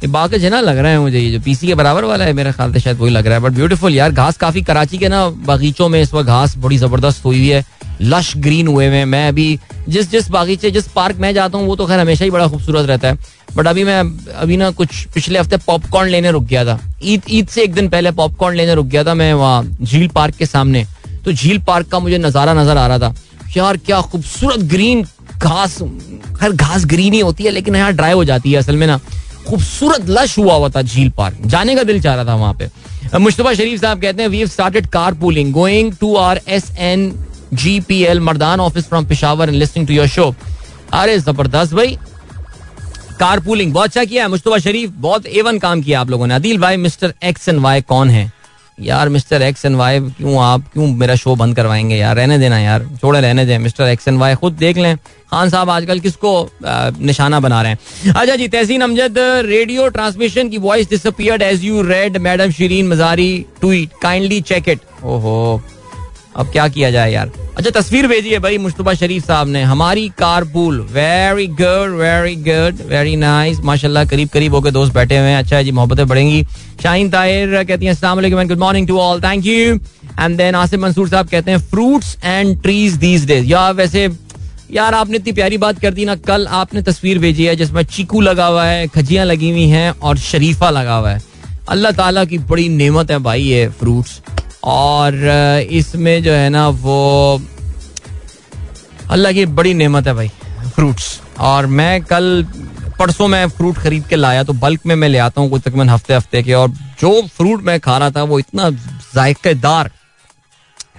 बाग जना लग रहा है मुझे, ये जो पीसी के बराबर वाला है, मेरा ख्याल से शायद वही लग रहा है। बट ब्यूटीफुल यार, घास काफ़ी कराची के ना बागीचों में इस वक्त घास बड़ी ज़बरदस्त हुई है लश ग्रीन हुए में मैं अभी जिस जिस बागीचे, जिस पार्क में जाता हूँ, वो तो खैर हमेशा ही बड़ा खूबसूरत रहता है। बट अभी मैं, अभी ना कुछ पिछले हफ़्ते पॉपकॉर्न लेने रुक गया था। ईद ईद से एक दिन पहले पॉपकॉर्न लेने रुक गया था मैं वहाँ झील पार्क के सामने। तो झील पार्क का मुझे नज़ारा नज़र आ रहा था। यार, क्या खूबसूरत ग्रीन घास, खैर घास ग्रीन ही होती है, लेकिन यहाँ ड्राई हो जाती है असल में ना। खूबसूरत लश हुआ हुआ था झील पार्क जाने का दिल चाह रहा था वहाँ पे। मुश्तबा शरीफ साहब कहते हैं we started car pooling going to R S N G P L Mardan office from Peshawar and listening to your show अरे, ज़बरदस्त भाई। कार पूलिंग बहुत अच्छा किया है मुश्तबा शरीफ। बहुत एवन काम किया आप लोगों ने। अदिल भाई मिस्टर एक्स एंड वाई कौन है? यार, मिस्टर एक्स एंड वाई क्यों आप, क्यों मेरा शो बंद करवाएँगे यार? रहने देना यार। छोड़े, रहने दें। मिस्टर एक्स एंड वाई खुद देख लें। खान साहब आजकल किसको निशाना बना रहे हैं? अच्छा जी, तहसीन अमजद रेडियो ट्रांसमिशन की voice disappeared as you read madam Shireen Mazari tweet kindly check it ओहो। अब क्या किया जाए यार? अच्छा तस्वीर भेजी है भाई मुश्तबा शरीफ साहब ने। हमारी car pool very good very good very nice माशाल्लाह करीब करीब होकर दोस्त बैठे हुए हैं। अच्छा है जी, मोहब्बतें बढ़ेंगी। शाहीन ताहिर कहती हैं, अस्सलाम वालेकुम good morning to all thank you and then Asim Mansoor साहब कहते हैं fruits and trees these days या वैसे, यार आपने इतनी प्यारी बात कर दी ना, कल आपने तस्वीर भेजी है जिसमें चीकू लगा हुआ है, खजियाँ लगी हुई हैं और शरीफा लगा हुआ है। अल्लाह ताला की बड़ी नेमत है भाई ये फ्रूट्स और इसमें जो है ना वो अल्लाह की बड़ी नेमत है भाई। फ्रूट्स। और मैं कल परसों में फ्रूट खरीद के लाया तो बल्क में मैं ले आता हूँ कुछ तकरीबन हफ़्ते हफ़्ते के। और जो फ्रूट मैं खा रहा था वो इतना जायकेदार।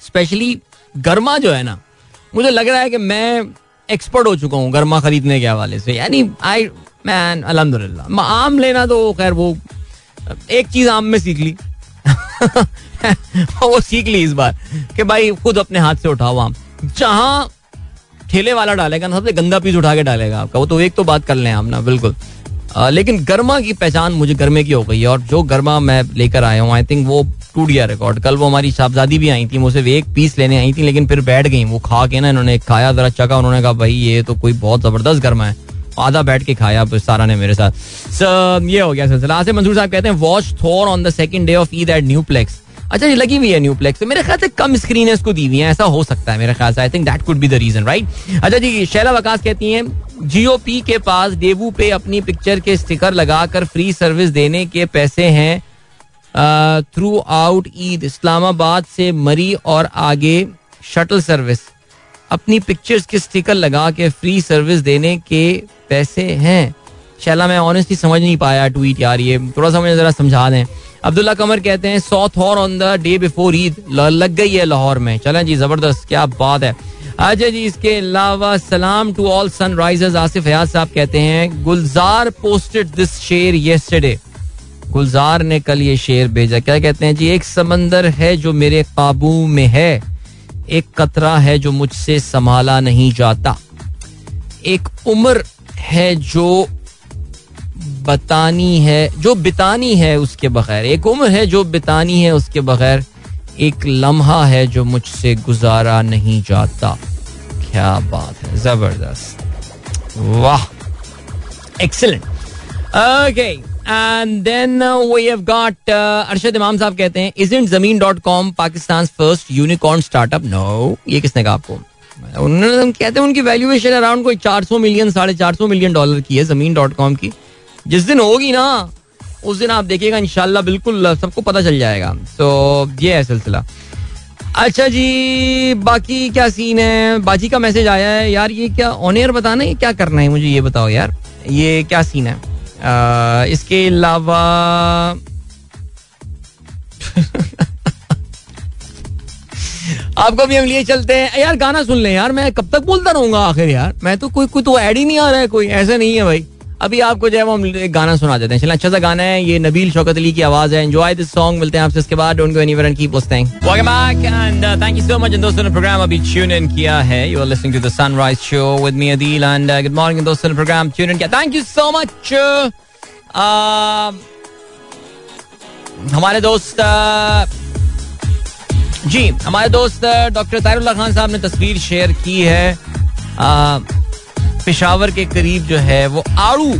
स्पेशली गर्मा जो है ना मुझे लग रहा है कि मैं एक्सपर्ट हो चुका हूँ गर्मा खरीदने के हवाले से। यानी आई मैन अलहमदुल्ला आम लेना तो खैर वो एक चीज़ आम में सीख ली। वो सीख ली इस बार कि भाई खुद अपने हाथ से उठाओ आम। जहाँ ठेले वाला डालेगा ना सबसे गंदा पीस उठा के डालेगा आपका। वो तो एक तो बात कर लें आप ना बिल्कुल। आ, लेकिन गर्मा की पहचान मुझे गर्मे की हो गई है और जो गर्मा मैं लेकर आया हूँ आई थिंक वो टूट गया रिकॉर्ड कल वो हमारी साहबजादी भी आई थी वो सिर्फ़ एक पीस लेने आई थी लेकिन फिर बैठ गई। वो खा के ना इन्होंने खाया जरा चका उन्होंने कहा भाई ये तो कोई बहुत ज़बरदस्त गर्मा है। आधा बैठ के खाया सारा ने मेरे साथ। so, ये हो गया सिलसिला। आसिफ मंसूर साहब कहते हैं watch Thor on the second day of Eid at Nueplex अच्छा ये लगी हुई है न्यू प्लेक्स तो मेरे ख्याल से कम स्क्रीन इसको दी हुई है। ऐसा हो सकता है मेरे ख्याल से। I think that could be the reason right अच्छा जी, शैला वकास कहती हैं जीओपी के पास डेबू पे अपनी पिक्चर के स्टिकर लगाकर फ्री सर्विस देने के पैसे हैं थ्रू आउट ईद इस्लामाबाद से मरी और आगे शटल सर्विस अपनी पिक्चर्स के स्टिकर लगा के फ्री सर्विस देने के पैसे हैं। शैला, मैं ऑनेस्टली समझ नहीं पाया ट्वीट यार, ये थोड़ा सा मुझे जरा समझा दें। अब्दुल्ला कमर कहते हैं saw Thor on the day before Eid लग गई है लाहौर में। चलें जी, ज़बरदस्त, क्या बात है। अच्छा जी, इसके अलावा सलाम to all sunrisers Asif Hayaz साहब कहते हैं, गुलजार पोस्टेड दिस शेर येस्टरडे गुलजार ने कल ये शेर भेजा। क्या कहते हैं जी, एक समंदर है जो मेरे काबू में है, एक कतरा है जो मुझसे संभाला नहीं जाता। एक उम्र है जो बतानी है, जो बितानी है उसके बगैर। एक उम्र है जो बितानी है उसके बगैर। एक लम्हा है जो मुझसे गुजारा नहीं जाता। क्या बात है, ज़बरदस्त। वाह excellent okay and then we have got Arshad Imam साहब कहते हैं is in Zameen dot com Pakistan first unicorn startup no ये किसने कहा आपको? उन्होंने कहते हैं, उनकी वैल्यूएशन अराउंड कोई 400 मिलियन साढ़े चार सौ मिलियन डॉलर की है ज़मीन डॉट कॉम की। जिस दिन होगी ना उस दिन आप देखिएगा इनशाला बिल्कुल सबको पता चल जाएगा। तो ये है सिलसिला। अच्छा जी बाकी क्या सीन है? बाजी का मैसेज आया है। यार ये क्या ऑन एयर बताना है क्या करना है? मुझे ये बताओ यार। ये क्या सीन है? आ, इसके अलावा आपको भी हम लिए चलते हैं। यार गाना सुन लें यार। मैं कब तक बोलता रहूँगा आखिर यार? मैं तो कोई कोई तो ऐड ही नहीं आ रहा है कोई। ऐसा नहीं है भाई। अभी आपको जो है वो हम एक गाना सुना देते हैं। चलिए अच्छा सा गाना है ये नबील शौकत अली की आवाज़ है। एंजॉय दिस सॉन्ग मिलते हैं आपसे इसके बाद। Don't go anywhere and keep listening welcome back and thank you so much दोस्तों ने प्रोग्राम अभी ट्यून इन किया है। You are listening to the sunrise show with me Adeel and good morning दोस्तों ने प्रोग्राम ट्यून इन किया। Thank you so much हमारे दोस्त uh, जी हमारे दोस्त डॉक्टर तारुल्ला खान साहब ने तस्वीर शेयर की है। Uh, पिशावर के करीब जो है, वो आड़ू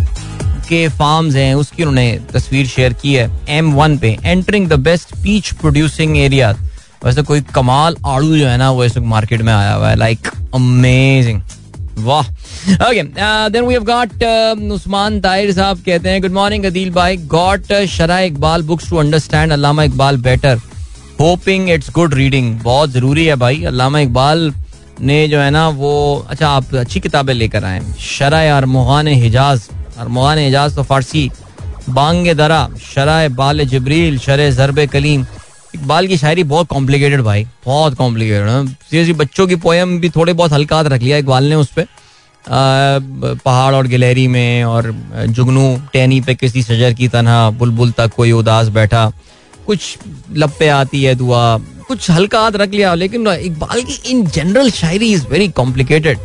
के फार्म्स हैं, उसकी उन्होंने तस्वीर शेयर की है एम वन पे entering the best peach producing area वैसे कोई कमाल आड़ू जो है ना, वो इस वक्त मार्केट में आया हुआ है लाइक अमेजिंग वाह। Okay then we have got Usman Tahir साहब कहते हैं गुड मॉर्निंग अदील भाई। Got Sharah Iqbal books to understand Allama Iqbal better hoping it's good reading बहुत ज़रूरी है भाई अल्लामा इकबाल ने जो है ना, वो अच्छा आप अच्छी किताबें लेकर आए। शरा अरमुहान हिजाज। अरमुहान हिजाज तो फारसी। बांग दरा शरा बाल जबरील शर जरब कलीम। इकबाल की शायरी बहुत कॉम्प्लिकेटेड भाई, बहुत कॉम्प्लिकेटेड सीरियसली बच्चों की पोएम भी थोड़े बहुत हल्का रख लिया इकबाल ने उस पर पहाड़ और गिलहरी में और जुगनू टैनी पे किसी सजर की तरह बुलबुल तक कोई उदास बैठा। कुछ लपे आती है दुआ कुछ हल्का हाथ रख लिया लेकिन इकबाल की इन जनरल शायरी इज़ वेरी कॉम्प्लिकेटेड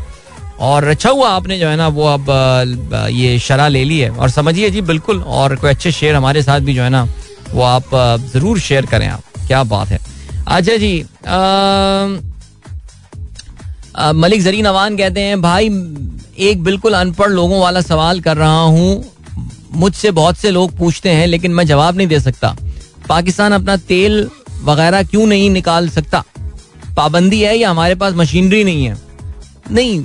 और अच्छा हुआ आपने जो है ना वो अब ये शरा ले ली है। और समझिए जी बिल्कुल और कोई अच्छे शेर हमारे साथ भी जो है ना वो आप ज़रूर शेयर करें आप। क्या बात है। अच्छा जी आ, मलिक जरीन अवान कहते हैं भाई एक बिल्कुल अनपढ़ लोगों वाला सवाल कर रहा हूँ। मुझसे बहुत से लोग पूछते हैं लेकिन मैं जवाब नहीं दे सकता। पाकिस्तान अपना तेल वगैरह क्यों नहीं निकाल सकता? पाबंदी है या हमारे पास मशीनरी नहीं है? नहीं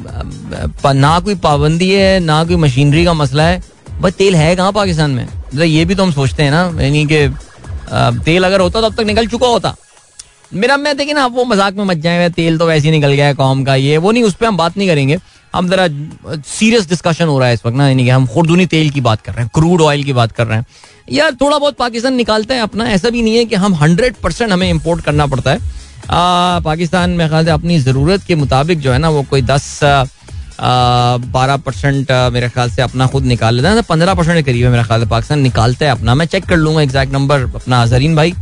ना कोई पाबंदी है, ना कोई मशीनरी का मसला है। बस तेल है कहाँ पाकिस्तान में? मतलब ये भी तो हम सोचते हैं ना, यानी कि तेल अगर होता तो अब तक निकल चुका होता। मेरा, मैं देखिए ना आप वो मज़ाक में मच जाए, तेल तो वैसे ही निकल गया है कौम का, ये वो नहीं, उस पर हम बात नहीं करेंगे। हम जरा सीरियस डिस्कशन हो रहा है इस वक्त ना यानी कि हम खुरदुनी तेल की बात कर रहे हैं क्रूड ऑयल की बात कर रहे हैं। यार थोड़ा बहुत पाकिस्तान निकालता है अपना ऐसा भी नहीं है कि हम हंड्रेड परसेंट हमें इम्पोर्ट करना पड़ता है। आ, पाकिस्तान में ख्याल से अपनी ज़रूरत के मुताबिक जो है ना वो कोई दस बारह परसेंट मेरे ख्याल से अपना खुद निकाल लेता है। पंद्रह परसेंट के करीब है मेरा ख्याल पाकिस्तान निकालता है अपना। मैं चेक कर लूँगा एग्जैक्ट नंबर अपना जरीन भाई।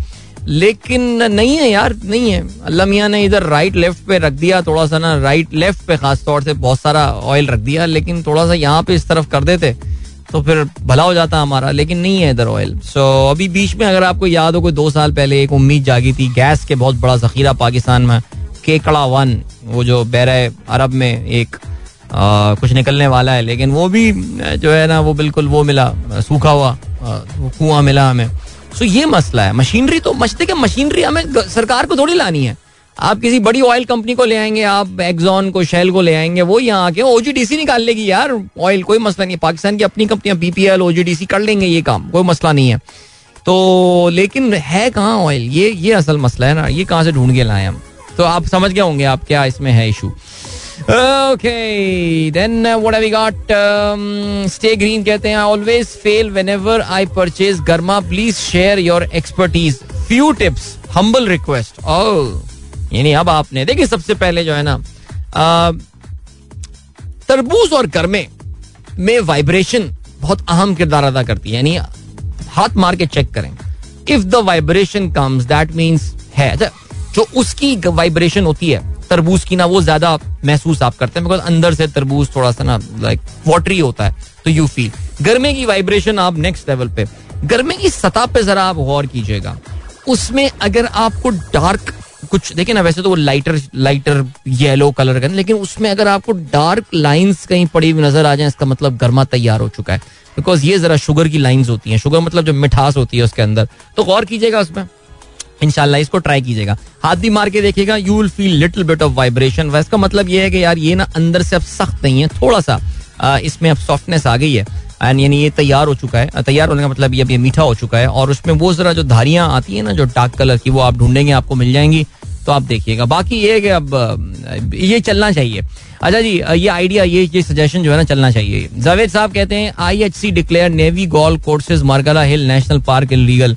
लेकिन नहीं है यार नहीं है। अल्लाह मियाँ ने इधर राइट लेफ़्ट पे रख दिया थोड़ा सा ना राइट लेफ़्ट पे खास तौर से बहुत सारा ऑयल रख दिया लेकिन थोड़ा सा यहाँ पे इस तरफ़ कर देते तो फिर भला हो जाता हमारा लेकिन नहीं है इधर ऑयल सो so, अभी बीच में अगर आपको याद हो कोई दो साल पहले एक उम्मीद जागी थी गैस के बहुत बड़ा जखीरा पाकिस्तान में केकड़ा वन वो जो बैर अरब में एक आ, कुछ निकलने वाला है लेकिन वो भी जो है ना वो बिल्कुल वो मिला सूखा हुआ कुआँ मिला हमें। सो ये मसला है। मशीनरी तो मचते के मशीनरी हमें सरकार को थोड़ी लानी है। आप किसी बड़ी ऑयल कंपनी को ले आएँगे, आप एक्जॉन को शेल को ले आएँगे, वो यहाँ आके ओजीडीसी निकाल लेगी, यार। ऑयल कोई मसला नहीं पाकिस्तान की अपनी कंपनियाँ बीपीएल ओजीडीसी कर लेंगे ये काम। कोई मसला नहीं है। तो लेकिन है कहाँ ऑयल ये ये असल मसला है ना। ये कहाँ से ढूंढ के लाए हम? तो आप समझ गए होंगे आप क्या इसमें है issue okay then what have we got stay green कहते हैं always fail whenever I purchase गर्मा please share your expertise few tips humble request ओह यानी अब आपने देखिए सबसे पहले जो है ना तरबूज और गर्मे में वाइब्रेशन बहुत अहम किरदार अदा करती है। यानी हाथ मार के चेक करें। If the vibration comes that means है अच्छा, जो उसकी वाइब्रेशन होती है तरबूज की ना वो ज़्यादा महसूस आप करते हैं बिकॉज़ अंदर से तरबूज थोड़ा सा ना लाइक वाटरी होता है तो यू फील गर्मे की वाइब्रेशन आप नेक्स्ट लेवल पे. गर्मे की सतह पे जरा आप गौर कीजिएगा। उसमें अगर आपको डार्क कुछ, देखिए ना, वैसे तो वो लाइटर लाइटर येलो कलर का, लेकिन उसमें अगर आपको डार्क लाइंस कहीं पड़ी हुई नज़र आ जाए, इसका मतलब गर्मा तैयार हो चुका है। बिकॉज़ ये जरा शुगर की लाइंस होती हैं। शुगर मतलब जो मिठास होती है उसके अंदर। तो गौर कीजिएगा उसमें। इनशाला इसको ट्राई कीजिएगा। हाथ भी मार के देखिएगा you will feel little bit of vibration वैसे का मतलब ये है कि यार ये ना अंदर से अब सख्त नहीं है थोड़ा सा इसमें अब सॉफ्टनेस आ गई है। एंड यानी ये तैयार हो चुका है। तैयार होने का मतलब ये अब ये मीठा हो चुका है। और उसमें वो जरा जो धारियाँ आती है ना, जो डार्क कलर की, वो आप ढूंढेंगे, आपको मिल जाएँगी तो आप देखिएगा। बाकी ये है कि अब ये चलना चाहिए। अच्छा जी ये आइडिया ये ये सजेशन जो है ना, चलना चाहिए। जावेद साहब कहते हैं I H C declare navy golf courses Margalla hill national park illegal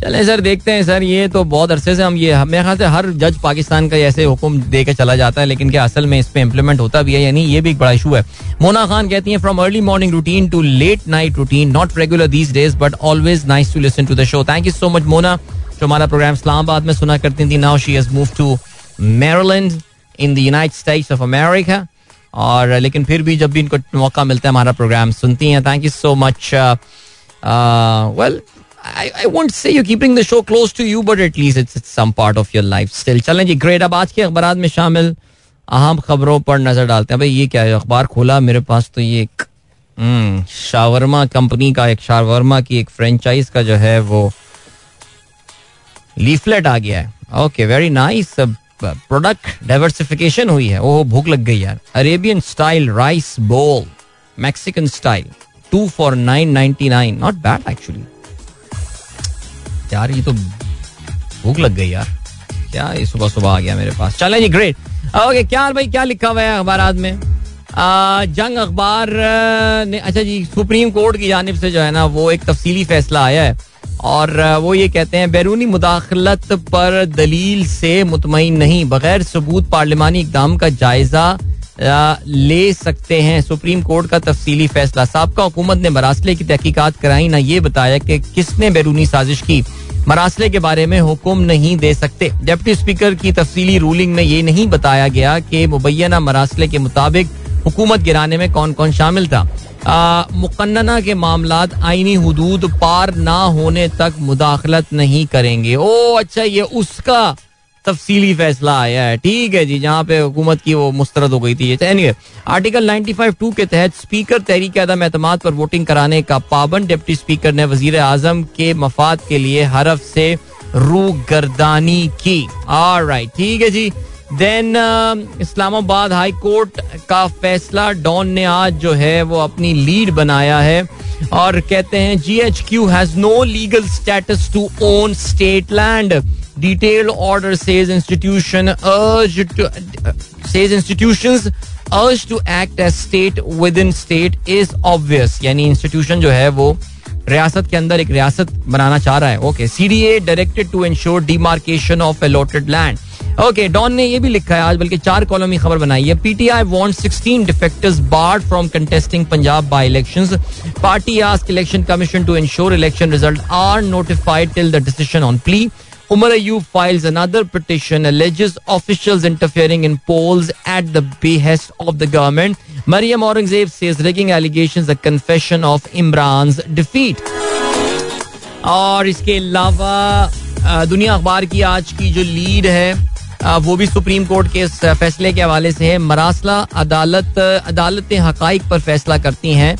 चले सर, देखते हैं सर, ये तो बहुत अरसे से हम ये, मेरे ख्याल से हर जज पाकिस्तान का ऐसे हुक्म दे के चला जाता है, लेकिन क्या असल में इस पे इम्प्लीमेंट होता भी है यानी ये भी एक बड़ा इशू है। मोना खान कहती है from early morning routine to late night routine not regular these days but always nice to listen to the show thank you so much Mona जो हमारा प्रोग्राम इस्लामाबाद में सुना करती थी now she has move to Maryland in the United States of America और, लेकिन फिर भी जब भी इनको मौका मिलता है, हमारा प्रोग्राम सुनती हैं। Thank you so much well I, I won't say you're keeping the show close to you, but at least it's, it's some part of your life still. चलें जी ग्रेट अब आज के अखबार में शामिल अहम खबरों पर नज़र डालते हैं। भाई ये क्या है? अखबार खोला मेरे पास तो ये एक शावरमा कंपनी का एक शावरमा की एक फ्रेंचाइज का जो है वो लीफलेट आ गया है। Okay very nice product diversification हुई है। ओह भूख लग गई यार। Arabian style rice bowl Mexican style two for nine ninety nine not bad actually यार ये तो भूख लग गई यार। क्या ये सुबह सुबह आ गया मेरे पास? चले जी ग्रेट ओके क्या भाई? क्या लिखा हुआ है अखबार में? आ, जंग अखबार ने अच्छा जी सुप्रीम कोर्ट की जानब से जो है ना वो एक तफसीली फैसला आया है। और वो ये कहते हैं बैरूनी मुदाखलत पर दलील से मुतमिन नहीं बगैर सबूत पार्लिमानी इकदाम का जायजा ले सकते हैं। सुप्रीम कोर्ट का तफसीली फैसला। सबका हुकूमत ने मरासले की तहकीकात कराई। ना ये बताया कि किसने बैरूनी साजिश की। मरासले के बारे में हुक्म नहीं दे सकते। डिप्टी स्पीकर की तफसीली रूलिंग में ये नहीं बताया गया कि मुबैना मरासले के मुताबिक हुकूमत गिराने में कौन कौन शामिल था। मुकन्ना के मामला आईनी हदूद पार ना होने तक मुदाखलत नहीं करेंगे। ओ अच्छा ये उसका तफसीली फैसला आया है। ठीक है जी जहाँ पे हुकूमत की वो मुस्तरद हो गई थी। anyway, आर्टिकल 95 टू के तहत स्पीकर तहरीक अदम एतम पर वोटिंग कराने का पाबंद डिप्टी स्पीकर ने वज़ीर आज़म के मफाद के लिए हरफ से रू गर्दानी की राइट ठीक है जी। देन इस्लामाबाद हाई कोर्ट का फैसला डॉन ने आज जो है वो अपनी लीड बनाया है और कहते हैं G H Q has no legal status to own state land order says institution urged to, uh, says institutions urged to act as state within state is obvious. यानी इंस्टीट्यूशन जो है वो रियासत के अंदर एक रियासत बनाना चाह रहा है। Okay C D A directed to ensure demarcation of allotted land okay Dawn ने ये भी लिखा है आज बल्कि चार कॉलम की खबर बनाई है। PTI want 16 defectors barred from contesting Punjab by elections party ask election commission to ensure election result are notified till the decision on plea Umar Ayub files another petition, alleges officials interfering in polls at the behest of the government. Maryam Aurangzeb says rigging allegations the confession of Imran defeat और इसके अलावा दुनिया अखबार की आज की जो lead है वो भी सुप्रीम कोर्ट के फैसले के हवाले से है। मरासला अदालत, अदालतें हकाइक पर फैसला करती हैं।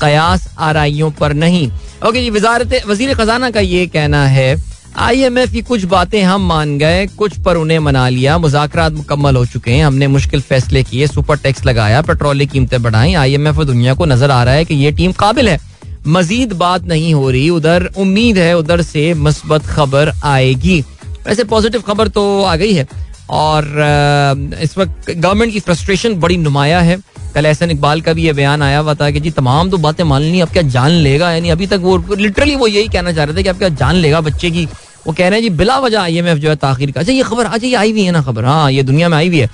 कयास आरइयों पर नहीं। ओके जी, वजारत, वज़ीर खजाना का ये कहना है आई एम एफ़ की कुछ बातें हम मान गए, कुछ पर उन्हें मना लिया। मुजाकर मुकम्मल हो चुके हैं। हमने मुश्किल फैसले किए, सुपर टैक्स लगाया, पेट्रोल की कीमतें बढ़ाई। आई एम एफ़ दुनिया को नज़र आ रहा है कि ये टीम काबिल है। मजीद बात नहीं हो रही, उधर उम्मीद है, उधर से मस्बत खबर आएगी। वैसे पॉजिटिव खबर तो आ गई है। और इस वक्त गवर्नमेंट की फ्रस्ट्रेशन बड़ी नुमाया है। कल एहसन इकबाल का भी ये बयान आया हुआ था कि जी, तमाम तो बातें मान ली, अब क्या जान लेगा? यानी अभी तक वो लिटरली वो यही कहना चाह रहे थे कि अब क्या जान लेगा बच्चे की? वो कह रहे हैं जी, बिला वजह आई एम एफ़ जो है ताखिर का। अच्छा ये खबर अच्छा ये आई हुई है ना खबर? हाँ ये दुनिया में आई हुई है।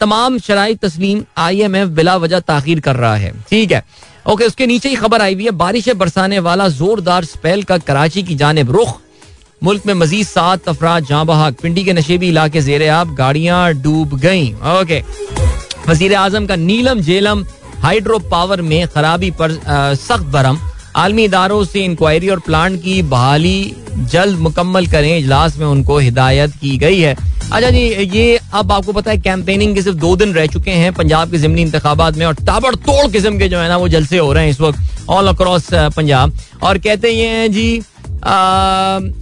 तमाम शराइ तस्लीम आई एम एफ़ बिला वजह ताखिर कर रहा है। ठीक है। ओके, उसके नीचे ही खबर आई हुई है, बारिश बरसाने वाला जोरदार स्पेल का कराची की जानब रुख। मुल्क में मजीद सात अफराज जहाँ बहाक पिंडी के नशेबी इलाके जेर आब गाड़ियाँ डूब गई। ओके। वज़ीर आज़म का नीलम जेलम हाइड्रो पावर में खराबी पर सख्त बरम आलमी इदारों से इंक्वायरी और प्लांट की बहाली जल्द मुकम्मल करें। इजलास में उनको हिदायत की गई है। अच्छा जी, ये अब आपको पता है, कैंपेनिंग के सिर्फ़ दो दिन रह चुके हैं पंजाब के जमनी इंतबात में और ताबड़तोड़ किस्म के जो है ना, वो जलसे हो रहे हैं इस वक्त ऑल अक्रॉस पंजाब। और कहते ये हैं जी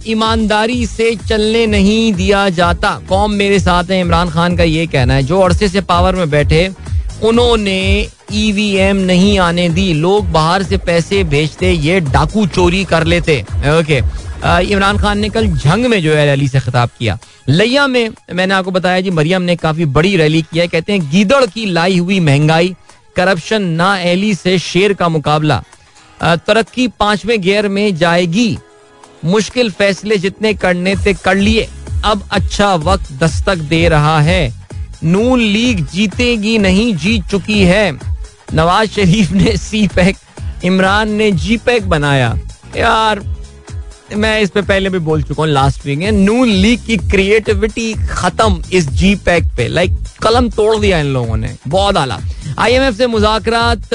ईमानदारी से चलने नहीं दिया जाता। कौम मेरे साथ है। इमरान खान का ये कहना है, जो अरसे से पावर में बैठे, उन्होंने ईवीएम नहीं आने दी। लोग बाहर से पैसे भेजते, ये डाकू चोरी कर लेते। ओके। इमरान खान ने कल झंग में जो है रैली से खिताब किया। लिया में मैंने आपको बताया जी, मरियम ने काफ़ी बड़ी रैली किया कहते हैं, गीदड़ की लाई हुई महँगाई, करप्शन ना एली से शेर का मुकाबला। तरक्की पाँचवें गियर में जाएगी। मुश्किल फैसले जितने करने थे कर लिए। अब अच्छा वक्त दस्तक दे रहा है। नून लीग जीतेगी नहीं, जीत चुकी है। नवाज़ शरीफ ने सी पैक, इमरान ने जी पैक बनाया। यार, मैं इस पे पहले भी बोल चुका हूँ लास्ट वीक नून लीग की क्रिएटिविटी खत्म इस जी पैक पे। लाइक कलम तोड़ दिया इन लोगों ने। बहुत आला। आईएमएफ से मुजाकरात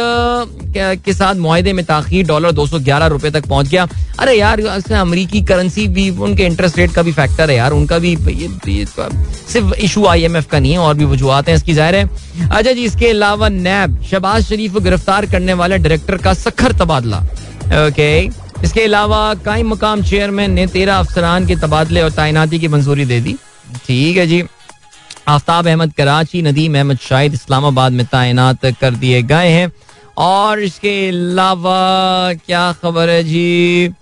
के साथ माहे में ताखिर डॉलर दो सौ ग्यारह रुपए तक पहुँच गया। अरे यार अमरीकी करेंसी भी उनके इंटरेस्ट रेट का भी फैक्टर है यार उनका भी ये, ये सिर्फ़ इशू आईएमएफ का नहीं है और भी वजूहत हैं इसकी ज़ाहिर है। अच्छा जी इसके अलावा नैब शबाज शरीफ को गिरफ़्तार करने वाले डायरेक्टर का सखर तबादला। ओके इसके अलावा कायम मकाम चेयरमैन ने तेरह अफसरान के तबादले और तैनाती की मंजूरी दे दी। ठीक है जी। आफ्ताब अहमद कराची नदीम अहमद शाहिद इस्लामाबाद में तैनात कर दिए गए हैं। और इसके अलावा क्या खबर है जी? आ,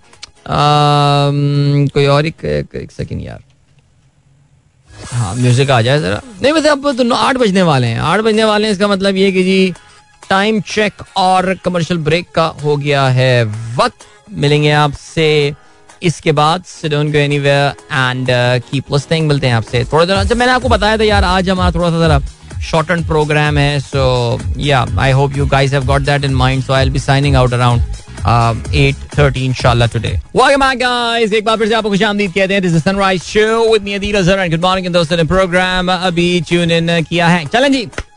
कोई और एक, एक, एक सेकंड यार। हाँ म्यूज़िक आ जाए जरा। नहीं वैसे अब तो आठ बजने वाले हैं। आठ बजने वाले हैं इसका मतलब ये कि जी टाइम चेक और कमर्शियल ब्रेक का हो गया है वक्त। मिलेंगे आपसे इसके बाद एंड कीप लिसनिंग मिलते हैं आपसे थोड़ा देर मैंने आपको बताया था यार, आज हमारा थोड़ा सा जरा शॉर्ट एंड प्रोग्राम है सो या I hope you guys have got that in mind so I will be signing out around eight thirty morning दोस्तों, ने प्रोग्राम अभी ट्यून इन किया है।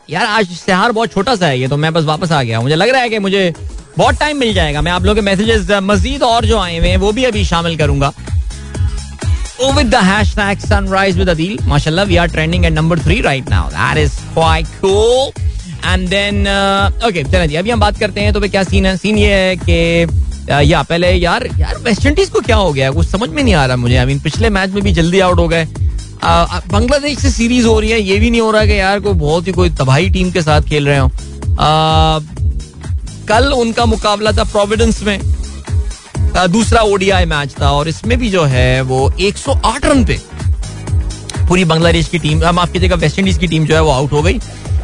यार, आज इश्तेहार बहुत छोटा सा है ये तो मैं बस वापस आ गया मुझे लग रहा है कि मुझे बहुत टाइम मिल जाएगा। मैं आप लोगों के मैसेजेस मजीद और जो आए हुए हैं, वो भी अभी शामिल करूँगा। चलें जी, अभी हम बात करते हैं तो क्या सीन है? सीन ये है कि या, पहले यार यार वेस्ट इंडीज को क्या हो गया? कुछ समझ में नहीं आ रहा मुझे। आई मीन पिछले मैच में भी जल्दी आउट हो गए। बांग्लादेश से सीरीज़ हो रही है ये भी नहीं हो रहा कि यार कोई बहुत ही कोई तबाही टीम के साथ खेल रहे हो। कल उनका मुकाबला था प्रोविडेंस में। आ, दूसरा ओडीआई मैच था और इसमें भी जो है वो 108 रन पे पूरी बांग्लादेश की टीम माफ़ कीजिएगा वेस्ट इंडीज की टीम जो है वो आउट हो गई।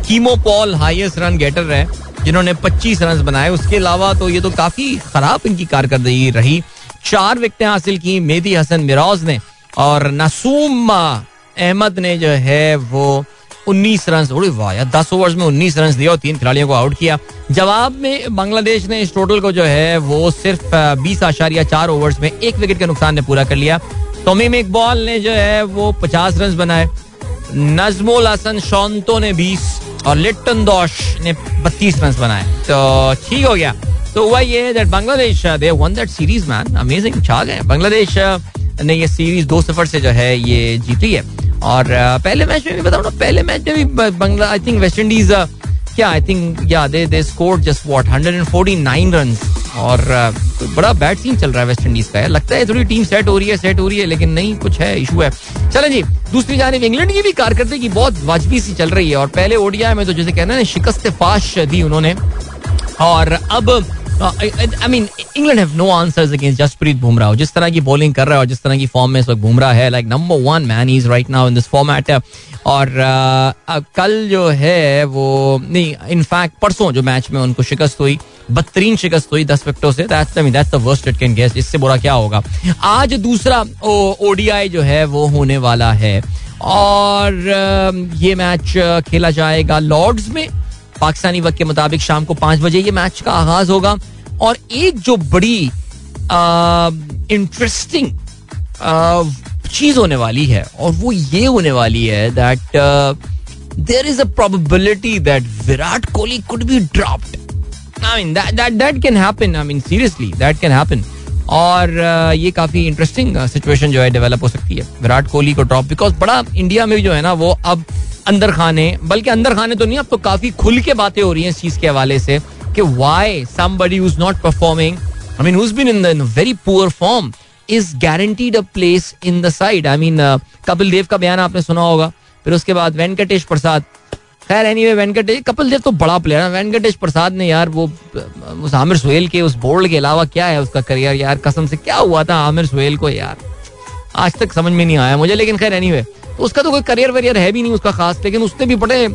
Keemo Paul highest run getter रहे जिन्होंने 25 रन बनाए। उसके अलावा तो ये तो काफ़ी खराब इनकी कारकर्दगी रही। चार विकटें हासिल की मेदी हसन मिराज ने। और नसूम अहमद ने जो है वो उन्नीस रन वाह यार, दस ओवर्स में उन्नीस रन दिया और तीन खिलाड़ियों को आउट किया। जवाब में बांग्लादेश ने इस टोटल को जो है वो सिर्फ़ बीस आशारिया चार ओवर्स में एक विकेट के नुकसान ने पूरा कर लिया। तोमीम इकबाल ने जो है वो पचास रन बनाए। नजमुल हसन शौंतो ने बीस और लिट्टन दोश ने बत्तीस रन बनाए। तो ठीक हो गया। तो हुआ ये that Bangladesh they won that series man amazing छा गए। बांग्लादेश ने ये सीरीज़ दो सफ़र से जो है ये जीती है। और पहले मैच में भी बताऊँ ना पहले मैच में भी Bangla I think West Indies क्या आई थिंक या they they score just what 149 runs और uh, बड़ा बैड सीन चल रहा है वेस्ट इंडीज का। है लगता है थोड़ी टीम सेट हो रही है सेट हो रही है लेकिन नहीं कुछ है इशू है। चलें जी दूसरी जानब इंग्लैंड की भी कारकर्दगी बहुत वाजबी सी चल रही है। और पहले ओडिया में तो जैसे कहना है शिकस्त फाश दी उन्होंने। और अब I mean England have no answers against Jasprit Bumrah जिस तरह की बॉलिंग कर रहा है और जिस तरह की फॉर्म में इस वक्त बुमराह है like number one man is right now in this format और uh, कल जो है वो नहीं इनफैक्ट परसों जो मैच में उनको शिकस्त हुई बदतरीन शिकस्त हुई दस विकेटों से that's I mean that's the worst it can guess इससे बुरा क्या होगा? आज दूसरा ओडीआई जो है वो होने वाला है। और uh, ये मैच uh, खेला जाएगा लॉर्ड्स में। पाकिस्तानी वक्त के मुताबिक शाम को पाँच बजे ये मैच का आगाज़ होगा। और एक जो बड़ी इंटरेस्टिंग चीज़ होने वाली है, और वो ये होने वाली है that there is a probability that Virat Kohli could be dropped I mean that that can happen I mean seriously that can happen और ये काफ़ी इंटरेस्टिंग सिचुएशन जो है डेवलप हो सकती है। विराट कोहली को ड्रॉप बिकॉज़ बड़ा इंडिया में जो है ना, वो अब अंदर खाने बल्कि अंदर खाने तो नहीं अब तो काफ़ी खुल के बातें हो रही हैं इस चीज़ के हवाले से कि why somebody who is not performing I mean who been in the very poor form is guaranteed a place in the side I mean Kapil Dev का बयान आपने सुना होगा। फिर उसके बाद वेंकटेश प्रसाद। खैर एनी वे वेंकटेश कपिल देव तो बड़ा प्लेयर है। वेंकटेश प्रसाद ने यार वो उस आमिर सुहेल के उस बोर्ड के अलावा क्या है उसका करियर यार कसम से क्या हुआ था आमिर सुहेल को यार? आज तक समझ में नहीं आया मुझे लेकिन खैर एनी anyway, उसका तो कोई करियर वरियर है भी नहीं उसका खास, लेकिन उसने भी बड़े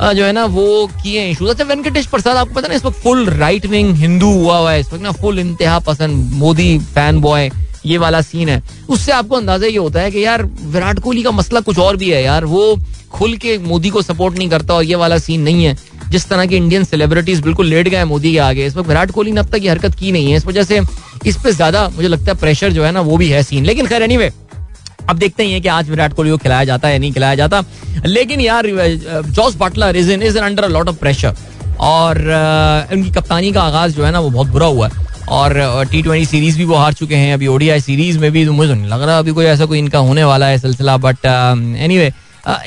जो है ना, वो किए इशूज अच्छा वेंकटेश प्रसाद, आपको पता ना, इस वक्त फुल राइट विंग हिंदू हुआ हुआ है, इस वक्त ना फुल इंतहा पसंद, मोदी फ़ैन बॉय ये वाला सीन है। उससे आपको अंदाज़ा ये होता है कि यार, विराट कोहली का मसला कुछ और भी है यार, वो खुल के मोदी को सपोर्ट नहीं करता और ये वाला सीन नहीं है। जिस तरह के इंडियन सेलिब्रिटीज बिल्कुल लेट गए मोदी के आगे, इस वक्त विराट कोहली ने अब तक ये हरकत की नहीं है। इस वजह से इस पे ज़्यादा मुझे लगता है प्रेशर जो है ना, वो भी है सीन लेकिन खैर एनीवे अब देखते हैं कि आज विराट कोहली को खिलाया जाता है नहीं खिलाया जाता। लेकिन यार Jos Buttler is in is under lot of pressure और उनकी कप्तानी का आगाज़ जो है ना, वो बहुत बुरा हुआ है। और टी ट्वेंटी सीरीज़ भी वो हार चुके हैं। अभी ओडीआई सीरीज़ में भी तो मुझे नहीं लग रहा अभी कोई ऐसा कोई इनका होने वाला है सिलसिला but anyway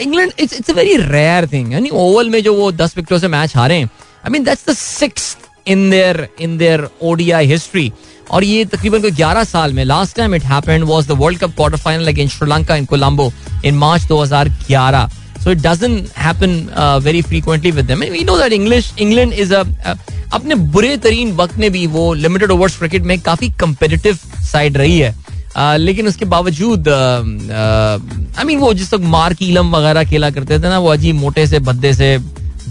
England it's it's a very rare thing यानी ओवल में जो वो दस विकेटों से मैच हारे हैं। I mean that's the six in their in their ODI history और ये तकरीबन कोई ग्यारह साल में last time it happened was the World Cup quarter final against Sri Lanka in Colombo in March 2011 so it doesn't happen uh, very frequently with them. And we know that english england is a, a अपने बुरे तरीन वक्त में भी वो limited overs cricket में काफ़ी competitive side रही है। Uh, लेकिन उसके बावजूद आई मीन वो जिस वक्त मार्क ईलम वगैरह खेला करते थे ना वो अजीब मोटे से भद्दे से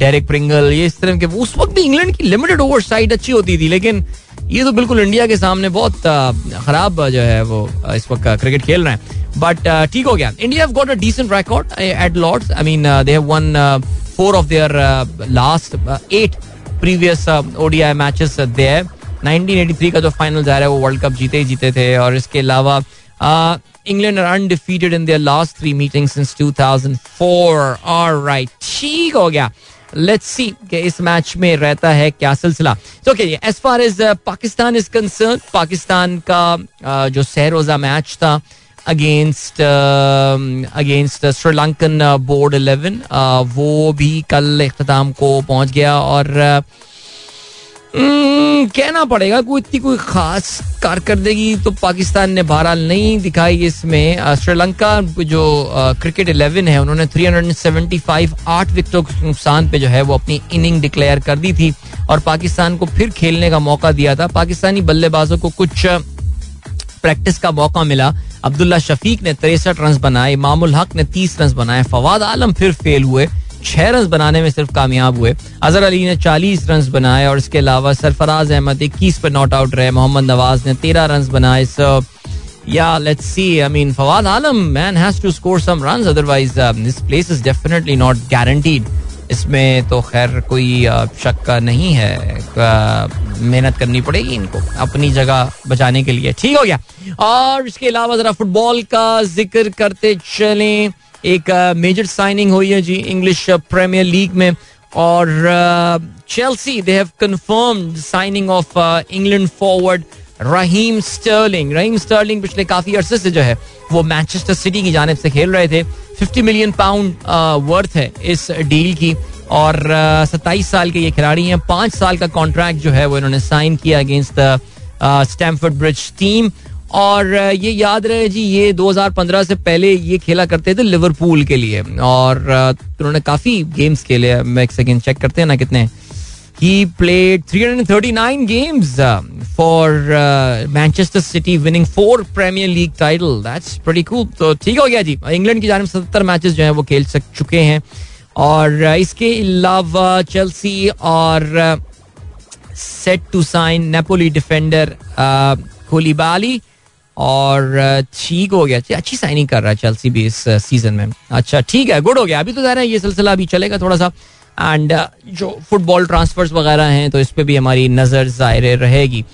डेरिक प्रिंगल ये इस तरह के, उस वक्त भी इंग्लैंड की लिमिटेड ओवर साइड अच्छी होती थी, लेकिन ये तो बिल्कुल इंडिया के सामने बहुत खराब जो है वो इस वक्त क्रिकेट खेल रहे हैं। बट ठीक हो गया। India have got a decent record at Lord's I mean they have won four of their last eight previous ODI matches there 1983 का जो फाइनल जा रहा है वो वर्ल्ड कप जीते ही जीते थे और इसके अलावा England are undefeated in their last three meeting since 2004 alright ठीक हो गया। लेट्स सी कि इस मैच में रहता है क्या सिलसिला। Okay as far as Pakistan is concern Pakistan का uh, जो सहरोजा मैच था against against Sri Lankan board eleven वो भी कल अख्ताम को पहुँच गया और uh, कहना पड़ेगा, कोई इतनी कोई खास कारकर्दगी तो पाकिस्तान ने बहरहाल नहीं दिखाई इसमें। श्रीलंका जो क्रिकेट इलेवन है, उन्होंने 375 आठ विकेटों के नुकसान पे जो है वो अपनी इनिंग डिक्लेयर कर दी थी और पाकिस्तान को फिर खेलने का मौका दिया था। पाकिस्तानी बल्लेबाजों को कुछ प्रैक्टिस का मौका मिला। अब्दुल्ला शफीक ने तिरसठ रन बनाए, मामुल हक ने तीस रन बनाए, फवाद आलम फिर फेल हुए। छह रन बनाने में सिर्फ़ कामयाब हुए। अजहर अली ने चालीस रन बनाए और इसके अलावा सरफराज अहमद इक्कीस पर नॉट आउट रहे। मोहम्मद नवाज़ ने तेरह रन बनाए। सो या let's see I mean Fawad Alam man has to score some runs otherwise this place is definitely not guaranteed इसमें तो खैर कोई शक का नहीं है। मेहनत करनी पड़ेगी इनको, अपनी जगह बचाने के लिए। ठीक हो गया। और इसके अलावा जरा फुटबॉल का ज़िक्र करते चलें। एक मेजर साइनिंग हुई है जी इंग्लिश प्रीमियर लीग में और Chelsea they have confirmed signing of England forward Raheem Sterling Raheem Sterling पिछले काफ़ी अरसे से जो है, वो मैनचेस्टर सिटी की जानब से खेल रहे थे। 50 मिलियन पाउंड वर्थ है इस डील की और सत्ताईस साल के ये खिलाड़ी हैं। पाँच साल का कॉन्ट्रैक्ट जो है वो इन्होंने साइन किया against the Stamford Bridge team और ये याद रहे जी ये 2015 से पहले ये खेला करते थे लिवरपूल के लिए। और उन्होंने काफ़ी गेम्स खेले मैं एक सेकेंड चेक करते हैं ना कितने। He played 339 games uh, for uh, Manchester City, winning four Premier League title. That's pretty cool. तो ठीक हो गया जी। इंग्लैंड की जानब सत्तर मैचेस जो हैं वो खेल सक चुके हैं। और इसके अलावा Chelsea are set to sign Napoli defender Koulibaly और ठीक हो गया। अच्छी साइनिंग कर रहा है चेल्सी भी इस सीज़न में। अच्छा ठीक है गुड हो गया। अभी तो ज़रा ये सिलसिला अभी चलेगा थोड़ा सा एंड जो फुटबॉल ट्रांसफर्स वगैरह हैं तो इस पर भी हमारी नज़र ज़ाहिर रहेगी।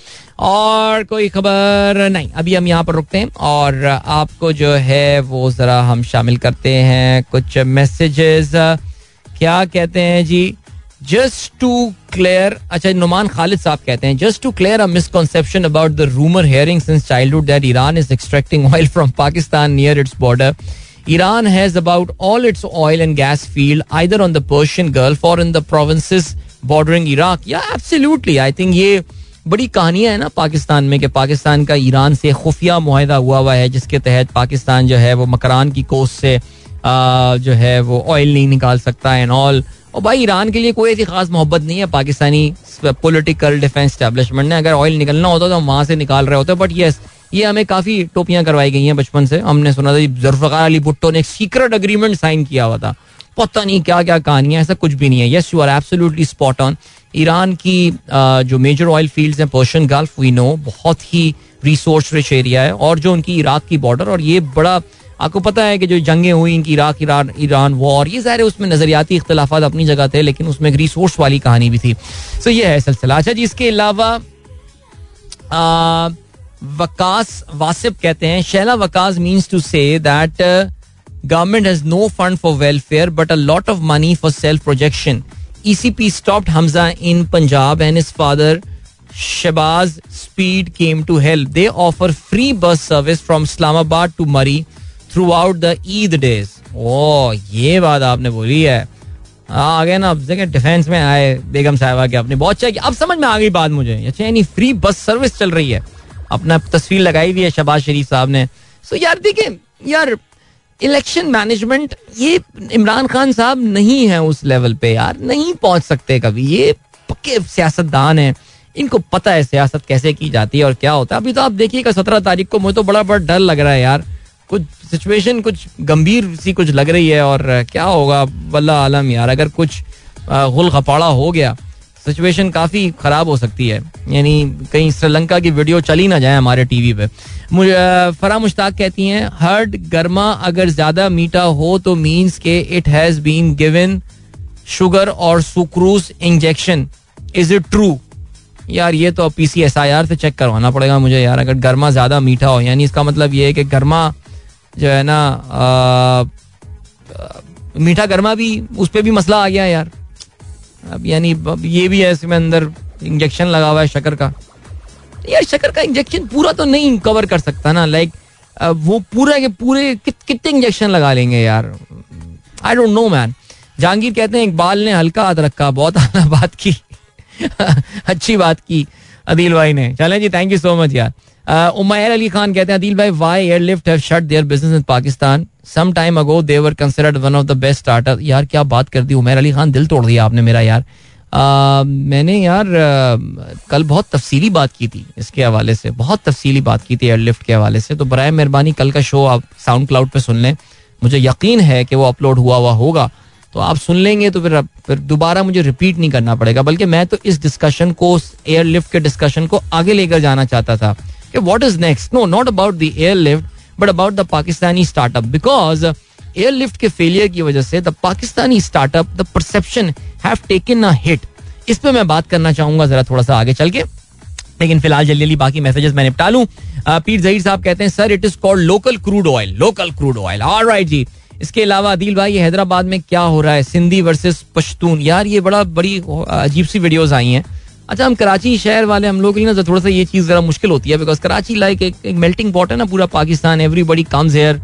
और कोई खबर नहीं, अभी हम यहाँ पर रुकते हैं और आपको जो है, वो ज़रा हम शामिल करते हैं कुछ मैसेजेस क्या कहते हैं जी? जस्ट टू क्लियर अच्छा नुमान खालिद साहब कहते हैं just to clear a misconception about the rumour hearing since childhood that Iran is extracting oil from Pakistan near its border Iran has about all its oil and gas field either on the Persian Gulf or in the provinces bordering Iraq. Yeah, absolutely. I think ये बड़ी कहानियाँ है ना पाकिस्तान में कि पाकिस्तान का Iran से खुफिया माहिदा हुआ हुआ है जिसके तहत पाकिस्तान जो है वो मकरान की कोस्ट से आ, जो है वो ऑयल नहीं निकाल सकता एंड ऑल और भाई, ईरान के लिए कोई ऐसी खास मोहब्बत नहीं है। पाकिस्तानी पॉलिटिकल डिफेंस स्टैब्लिशमेंट ने, अगर ऑयल निकलना होता तो वहाँ से निकाल रहे होते बट यस ये हमें काफ़ी टोपियाँ करवाई गई हैं बचपन से। हमने सुना था जुल्फकार अली भुट्टो ने एक सीक्रेट अग्रीमेंट साइन किया हुआ था। पता नहीं क्या क्या कहानियाँ, ऐसा कुछ भी नहीं है। Yes you are absolutely spot on Iran की जो मेजर ऑयल फील्ड्स हैं पर्शियन गल्फ वी नो बहुत ही रिसोर्स रिच एरिया है, और जो उनकी इराक की बॉर्डर और ये बड़ा आपको पता है कि जो जंगें हुई, इनकी इराक ईरान ईरान वॉर, ये सारे उसमें नजरियाती इख्तलाफा अपनी जगह थे, लेकिन उसमें एक रिसोर्स वाली कहानी भी थी। सो ये है सिलसिला। अच्छा जी, इसके अलावा वकास वासिफ कहते हैं, Shaila Waqas means to say that government has no fund for welfare but a lot of money for self projection E C P ECP stopped Hamza in Punjab and his father Shabaz Speed, came to help. They offer free bus service from Islamabad to Murray out the Eid days. Oh, ये बात आपने बोली है। आ गए ना अब जगह defence में आए बेगम साहबा के अपने बहुत चाहिए अब समझ में आ गई बात मुझे। अच्छा यानी फ्री बस सर्विस चल रही है। अपना तस्वीर लगाई हुई है शबाज शरीफ साहब ने। सो यार देखिए यार इलेक्शन मैनेजमेंट ये इमरान खान साहब नहीं है उस लेवल पे यार। नहीं पहुँच सकते कभी। ये पक्के सियासतदान है। इनको पता है सियासत कैसे की जाती है और क्या होता है। अभी तो आप देखिएगा सत्रह तारीख को मुझे तो बड़ा बड़ा डर लग रहा है यार। कुछ सिचुएशन कुछ गंभीर सी कुछ लग रही है और क्या होगा? वल्ला आलम यार, अगर कुछ गुल खपाड़ा हो गया सिचुएशन काफ़ी ख़राब हो सकती है। यानी कहीं श्रीलंका की वीडियो चली ना जाए हमारे टीवी पे। मुझे फरा मुश्ताक कहती हैं, हर्ड गर्मा अगर ज़्यादा मीठा हो तो मीन्स के it has been given sugar और sucrose injection is it true यार, ये तो P C S I R से चेक करवाना पड़ेगा मुझे यार, अगर गर्मा ज़्यादा मीठा हो। यानी इसका मतलब ये है कि गर्मा जो है ना मीठा गर्मा भी उस पर भी मसला आ गया यार। अब यानी अब ये भी है इसमें अंदर इंजेक्शन लगा हुआ है शकर का। यार शकर का इंजेक्शन पूरा तो नहीं कवर कर सकता ना लाइक वो पूरा के पूरे कित, कितने इंजेक्शन लगा लेंगे यार? I don't know man Jahangir कहते हैं इकबाल ने हल्का हाथ रखा बहुत आला बात की। अच्छी बात की अदिल भाई ने। चलें जी थैंक यू सो मच यार। उमैर अली खान कहते हैं अदील भाई why Airlift have shut their business in Pakistan some time ago they were considered one of the best startup यार क्या बात कर दी उमैर अली खान दिल तोड़ दिया आपने मेरा यार। आ, मैंने यार आ, कल बहुत तफसीली बात की थी इसके हवाले से बहुत तफसीली बात की थी एयरलिफ्ट के हवाले से। तो बर मेहरबानी कल का शो आप साउंड क्लाउड पर सुन लें। मुझे यकीन है कि वो अपलोड हुआ हुआ होगा। तो आप सुन लेंगे तो फिर फिर दोबारा मुझे रिपीट नहीं करना पड़ेगा बल्कि मैं तो इस डिस्कशन को एयरलिफ्ट के डिस्कशन को आगे लेकर जाना चाहता था। कि what is next no not about the Airlift but about the Pakistani startup because Airlift के फेलियर की वजह से the Pakistani startup the perception have taken a hit इस पे मैं बात करना चाहूँगा जरा थोड़ा सा आगे चल के लेकिन फ़िलहाल जल्दी जल्दी बाकी मैसेजेस मैं निपटा लूँ पीर जहीर साहब कहते हैं sir it is called local crude oil local crude oil right जी इसके अलावा अदील भाई हैदराबाद में क्या हो रहा है सिंधी वर्सेस पश्तून यार ये बड़ा बड़ी अजीब सी वीडियोस आई हैं अच्छा हम कराची शहर वाले हम लोग के लिए ना थोड़ा सा ये चीज़ ज़रा मुश्किल होती है बिकॉज़ कराची लाइक एक, मेल्टिंग पॉट है ना पूरा पाकिस्तान एवरीबडी कम्स हेयर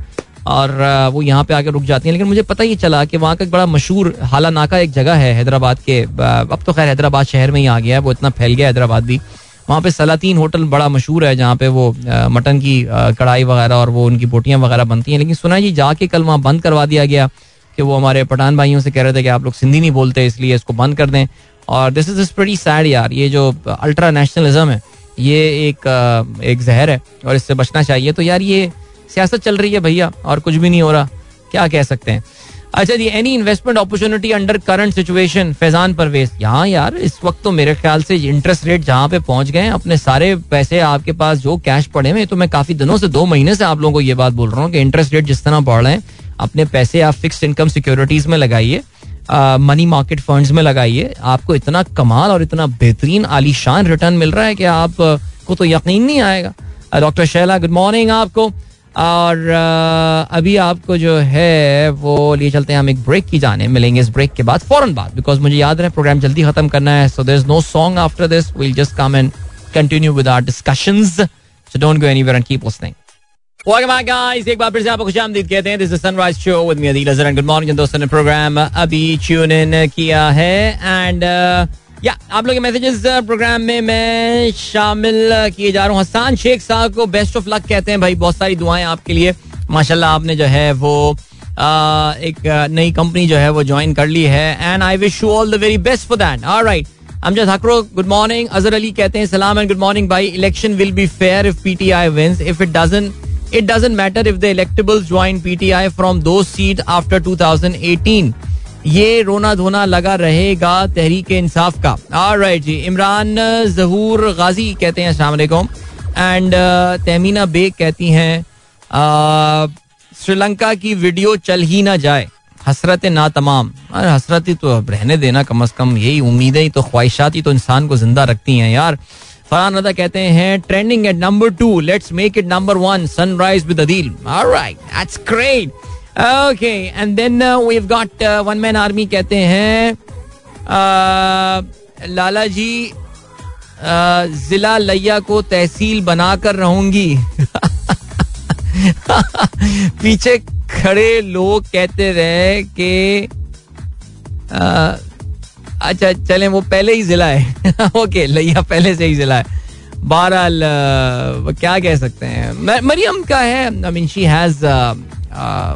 और वो यहाँ पे आके रुक जाती हैं। लेकिन मुझे पता ही चला कि वहाँ का एक बड़ा मशहूर हाला नाका एक जगह है हैदराबाद के अब तो खैर हैदराबाद शहर में ही आ गया है वो इतना फैल गया हैदराबाद भी। वहाँ पे सलातीन होटल बड़ा मशहूर है जहाँ पे वो मटन की कढ़ाई वगैरह और वो उनकी बोटियाँ वगैरह बनती हैं। लेकिन सुना जी जाके कल वहाँ बंद करवा दिया गया कि वो हमारे पठान भाइयों से कह रहे थे कि आप लोग सिंधी नहीं बोलते इसलिए इसको बंद कर दें। और दिस इज़ प्रेटी सैड यार, ये जो अल्ट्रा नेशनलिज्म है, ये एक एक जहर है और इससे बचना चाहिए। तो यार ये सियासत चल रही है भैया और कुछ भी नहीं हो रहा। क्या कह सकते हैं? अच्छा जी any investment opportunity under current situation Faizan Parvez. यहाँ यार, इस वक्त तो मेरे ख्याल से इंटरेस्ट रेट जहाँ पे पहुँच गए अपने सारे पैसे आपके पास जो कैश पड़े हुए तो मैं काफ़ी दिनों से, दो महीने से आप लोगों को ये बात बोल रहा हूँ कि इंटरेस्ट रेट जिस तरह बढ़ रहे हैं, अपने पैसे आप फिक्स इनकम सिक्योरिटीज में लगाइए। मनी मार्केट फंड्स में लगाइए। आपको इतना कमाल और इतना बेहतरीन आलीशान रिटर्न मिल रहा है कि आप को तो यकीन नहीं आएगा। डॉक्टर शैला गुड मॉर्निंग आपको। और अभी आपको जो है, वो लिए चलते हैं हम एक ब्रेक की जाने। मिलेंगे इस ब्रेक के बाद, फ़ौरन बाद। बिकॉज़ मुझे याद रहे प्रोग्राम जल्दी खत्म करना है so there is no song after this will just come and continue with our discussions so don't go anywhere and keep listening Welcome back, guys. एक बार फिर से आपको खुश आमदीद कहते हैं। This is Sunrise show with me Adeel Azhar good morning दोस्तों ने प्रोग्राम अभी ट्यून इन किया है। एंड या आप लोग के मैसेजेस प्रोग्राम में मैं शामिल किए जा रहा हूँ। हसान शेख साहब को बेस्ट ऑफ़ लक कहते हैं। भाई बहुत सारी दुआएँ आपके लिए। माशाल्लाह आपने जो है वो आ, एक नई कंपनी जो है वो ज्वाइन कर ली है। And I wish you all the very best for that alright Amjad Hakro good morning Azhar Ali कहते हैं सलाम एंड गुड मॉर्निंग भाई. Election will be fair if PTI wins if it doesn't It doesn't matter if the electables join PTI from those seats after 2018. ये रोना धोना लगा रहेगा तहरीक इंसाफ का। राइट जी, इमरान जहूर गाजी कहते हैं वालेकुम। एंड तहमीना बेग कहती हैं श्रीलंका की वीडियो चल ही ना जाए। हसरत ना तमाम। अरे, हसरत ही तो रहने देना कम अज कम, यही उम्मीदें तो ख्वाहिशात ही तो इंसान को ज़िंदा रखती हैं यार। फरहान रजा कहते हैं trending at number two let's make it number one Sunrise with Adeel alright that's great okay and then we have got one man army कहते हैं uh, लाला जी uh, जिला लैया को तहसील बनाकर रहूँगी. पीछे खड़े लोग कहते रहे कि uh, अच्छा चले, वो पहले ही जिला है। ओके लैया पहले से ही जिला है। बहरहाल क्या कह सकते हैं? मरियम का है? आई मीन शी हैज़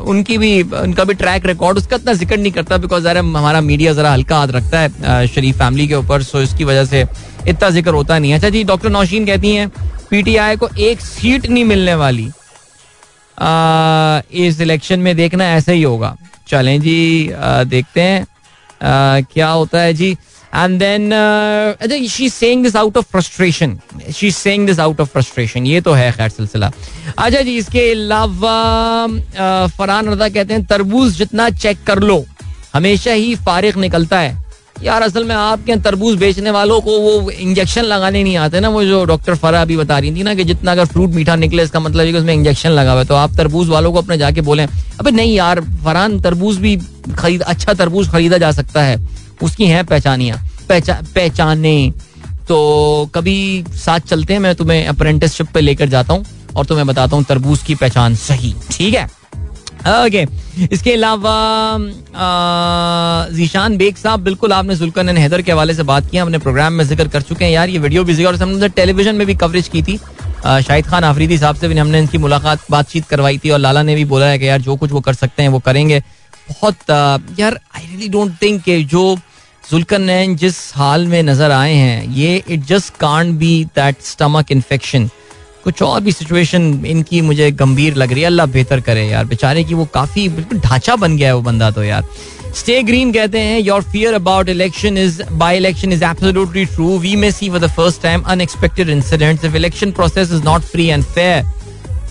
उनकी भी, उनका भी ट्रैक रिकॉर्ड उसका इतना ज़िक्र नहीं करता बिकॉज़ जरा हमारा मीडिया जरा हल्का हाथ रखता है शरीफ फैमिली के ऊपर सो इसकी वजह से इतना ज़िक्र होता नहीं अच्छा जी डॉक्टर नौशीन कहती हैं पीटीआई को एक सीट नहीं मिलने वाली। इस इलेक्शन में देखना ऐसा ही होगा। चलें जी देखते हैं। क्या होता है जी? And then she saying this out of frustration she saying this out of frustration ये तो है, खैर सिलसिला। अच्छा जी, इसके अलावा फरहान रजा कहते हैं, तरबूज जितना चेक कर लो, हमेशा ही फारिग निकलता है। यार, असल में आपके तरबूज बेचने वालों को वो इंजेक्शन लगाने नहीं आते ना, वो जो डॉक्टर फरा अभी बता रही थी ना कि जितना अगर फ्रूट मीठा निकले, इसका मतलब है कि उसमें इंजेक्शन लगा हुआ है। तो आप तरबूज वालों को अपने जाके बोले, अबे नहीं यार, फरहान, तरबूज भी खरीद अच्छा तरबूज खरीदा जा सकता है। उसकी है पहचानियाँ पहचाने। तो कभी साथ चलते हैं, मैं तुम्हें अप्रेंटिसशिप पे लेकर जाता हूँ और तुम्हें बताता हूँ तरबूज की पहचान सही, ठीक है? ओके इसके अलावा जीशान बेग साहब, बिल्कुल आपने जुल्कन हैदर के हवाले से बात किया हमने प्रोग्राम में ज़िक्र कर चुके हैं। यार, ये वीडियो भी ज़िक्र, और हमने टेलीविज़न में भी कवरेज की थी। शाहिद खान आफरीदी साहब से भी हमने इनकी मुलाकात, बातचीत करवाई थी, और लाला ने भी बोला है कि यार, जो कुछ वो कर सकते हैं, वो करेंगे। बहुत यार आई रियली डोंट थिंक जो जुल्कन जिस हाल में नज़र आए हैं, ये it just can't be that stomach infection कुछ और भी सिचुएशन इनकी मुझे गंभीर लग रही है। अल्लाह बेहतर करे यार। बेचारे की वो काफ़ी बिल्कुल ढांचा बन गया है वो बंदा तो यार। स्टे ग्रीन कहते हैं your fear about election is by election is absolutely true we may see for the first time unexpected incidents if election process is not free and fair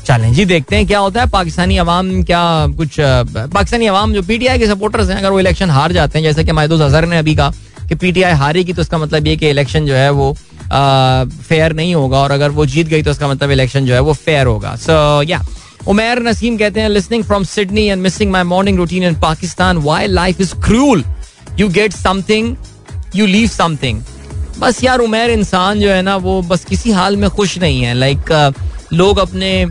चलें जी, देखते हैं क्या होता है। पाकिस्तानी अवाम क्या कुछ, पाकिस्तानी अवाम जो पीटीआई के सपोर्टर्स हैं, अगर वो इलेक्शन हार जाते हैं, जैसे कि महदूद अजहर ने अभी कहा कि पीटीआई हारेगी तो उसका मतलब ये कि इलेक्शन जो है वो फेयर नहीं होगा और अगर वो जीत गई तो उसका मतलब इलेक्शन जो है वो फेयर होगा। सो या उमेर नसीम कहते हैं listening from Sydney and missing my morning routine in Pakistan why life is cruel you get something you leave something बस यार उमेर इंसान जो है ना वो बस किसी हाल में खुश नहीं है। लाइक like, लोग अपने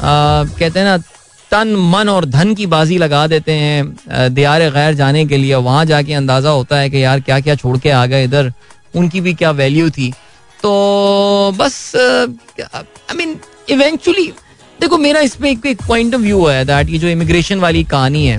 कहते हैं ना तन मन और धन की बाजी लगा देते हैं दियार गैर जाने के लिए। वहाँ जाके अंदाज़ा होता है कि यार क्या क्या छोड़ के आ गए इधर। उनकी भी क्या वैल्यू थी? तो बस आई मीन इवेंचुअली देखो, मेरा इसमें एक पॉइंट ऑफ़ व्यू है दैट ये जो इमिग्रेशन वाली कहानी है,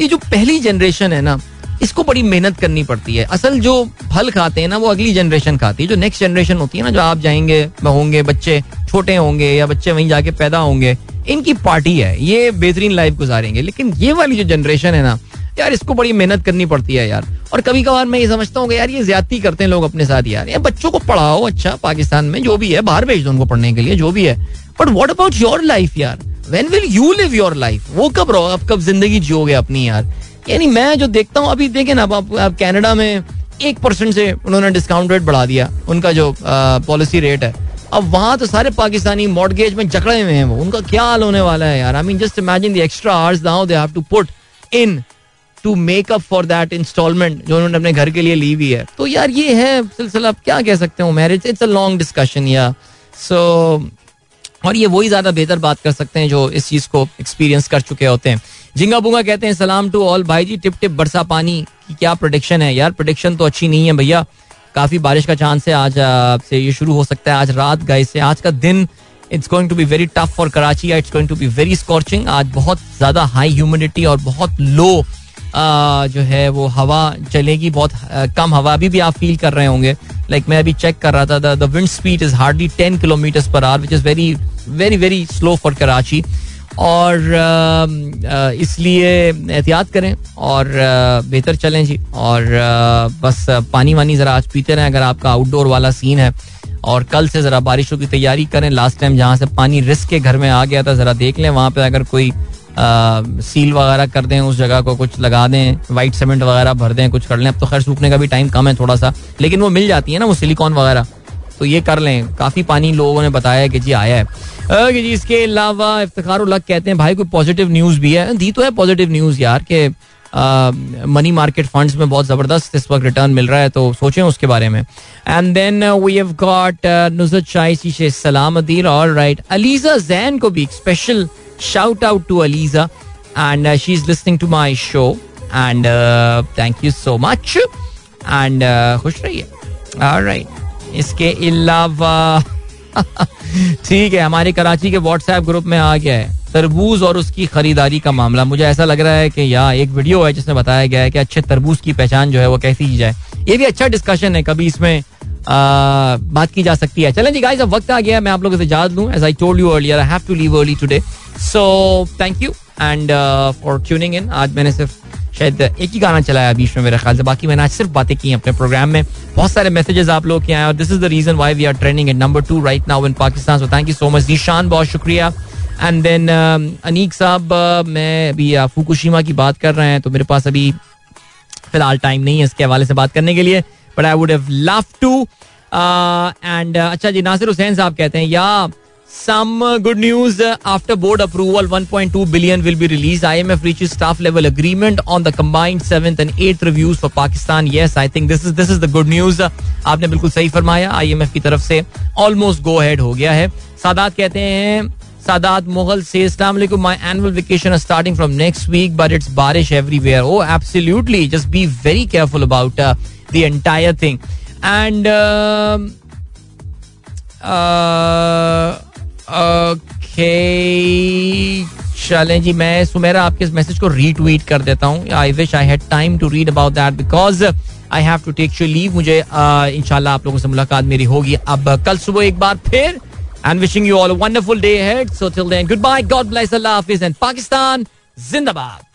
ये जो पहली जनरेशन है ना इसको बड़ी मेहनत करनी पड़ती है। असल जो फल खाते हैं ना, वो अगली जनरेशन खाती है। जो नेक्स्ट जनरेशन होती है ना, जो आप जाएँगे होंगे, बच्चे छोटे होंगे या बच्चे वहीं जाके पैदा होंगे, इनकी पार्टी है। ये बेहतरीन लाइफ गुजारेंगे। लेकिन ये वाली जो जनरेशन है ना, यार इसको बड़ी मेहनत करनी पड़ती है यार। और कभी कभार मैं ये समझता हूँ यार ये ज्यादती करते हैं लोग अपने साथ यार। ये बच्चों को पढ़ाओ अच्छा पाकिस्तान में जो भी है, बाहर भेज दो उनको पढ़ने के लिए, जो भी है। But what about your life यार? When will you live your life वो कब रहो? अब कब ज़िंदगी जियोगे अपनी यार? यानी मैं जो देखता हूँ अभी देखे ना आप, आप कैनेडा में एक परसेंट से उन्होंने डिस्काउंट रेट बढ़ा दिया उनका जो पॉलिसी रेट है। अब वहाँ तो सारे पाकिस्तानी मॉडगेज में जकड़े हुए हैं वो उनका क्या हाल होने वाला है यार? I mean just imagine the extra hours now they have to put in to make up for that instalment जो उन्होंने अपने घर के लिए ली हुई है। तो यार ये है सिलसिला क्या कह सकते हो marriage it's a long discussion या सो और ये वही ज़्यादा बेहतर बात कर सकते हैं जो इस चीज़ को एक्सपीरियंस कर चुके होते हैं। जिंगा बुंगा कहते हैं, सलाम टू ऑल भाई जी, टिप टिप, बरसा पानी की क्या प्रोडिक्शन है? यार प्रोडिक्शन तो अच्छी नहीं है भैया। काफ़ी बारिश का चांस है, आज से ये शुरू हो सकता है आज रात गए से आज का दिन it's going to be very tough for Karachi it's going to be very scorching आज बहुत ज़्यादा हाई ह्यूमिडिटी और बहुत लो जो है वो हवा चलेगी, बहुत कम हवा। अभी भी आप फील कर रहे होंगे। लाइक like मैं अभी चेक कर रहा था the wind speed is hardly ten kilometre per hour which is very very very slow for Karachi. और इसलिए एहतियात करें और बेहतर चलें जी। और बस पानी वानी ज़रा आज पीते रहें अगर आपका आउटडोर वाला सीन है। और कल से ज़रा बारिशों की तैयारी करें। लास्ट टाइम जहाँ से पानी रिस्क के घर में आ गया था ज़रा देख लें। वहाँ पे अगर कोई आ, सील वगैरह कर दें उस जगह को कुछ लगा दें वाइट सीमेंट वगैरह भर दें कुछ कर लें। अब तो खैर सूखने का भी टाइम कम है थोड़ा सा लेकिन वो मिल जाती है ना वो सिलिकॉन वगैरह। तो ये कर लें। काफ़ी पानी लोगों ने बताया कि जी आया है। कि जी, इसके अलावा इफ्तार उलग कहते हैं, भाई, कोई पॉजिटिव न्यूज़ भी है। दी तो है पॉजिटिव न्यूज़ यार के मनी मार्केट फंड्स में बहुत ज़बरदस्त इस वक्त रिटर्न मिल रहा है तो सोचें उसके बारे में। And then we have got Nusrat Shahi से सलाम अदील ऑल राइट अलीजा जैन को भी special shout out to Aliza and she is listening to my show and thank you so much and खुश रहिए। राइट इसके अलावा ठीक है हमारे कराची के व्हाट्सएप ग्रुप में आ गया है। तरबूज और उसकी खरीदारी का मामला। मुझे ऐसा लग रहा है कि यहाँ एक वीडियो है जिसमें बताया गया है कि अच्छे तरबूज की पहचान जो है वो कैसी की जाए। ये भी अच्छा डिस्कशन है कभी इसमें आ, बात की जा सकती है। चलें जी गाइस अब वक्त आ गया मैं आप लोगों से इजाज़त लूँ। As I told you earlier I have to leave early today so thank you and for tuning in आज मैंने सिर्फ़ शायद एक ही गाना चलाया बीच में मेरे ख्याल से। बाकी मैंने आज सिर्फ़ बातें की अपने प्रोग्राम में। बहुत सारे मैसेजेस आप लोग के आए और this is the reason why we are training at number two right now in Pakistan so thank you so much Zeeshan बहुत शुक्रिया। एंड देन अनीक साहब मैं अभी फुकुशिमा की बात कर रहे हैं तो मेरे पास अभी फ़िलहाल टाइम नहीं है इसके हवाले से बात करने के लिए but I would have love to and अच्छा जी, नासिर हुसैन साहब कहते हैं, या Some uh, good news uh, after board approval, 1.2 billion will be released. IMF reaches staff level agreement on the combined seventh and eighth reviews for Pakistan. Yes, I think this is this is the good news. Uh, आपने बिल्कुल सही फरमाया IMF की तरफ से almost go head हो गया है सादात कहते हैं सादात मुगल से अस्सलाम my annual vacation is starting from next week but it's बारिश everywhere oh absolutely just be very careful about the entire thing and okay चलें जी मैं सुमेरा आपके इस मैसेज को रीट्वीट कर देता हूँ। I wish I had time to read about that because I have to take your leave मुझे इंशाल्लाह आप लोगों से मुलाकात मेरी होगी अब कल सुबह एक बार फिर। And wishing you all wonderful day ahead so till then good bye God bless अल्लाह हाफिज. एंड पाकिस्तान जिंदाबाद.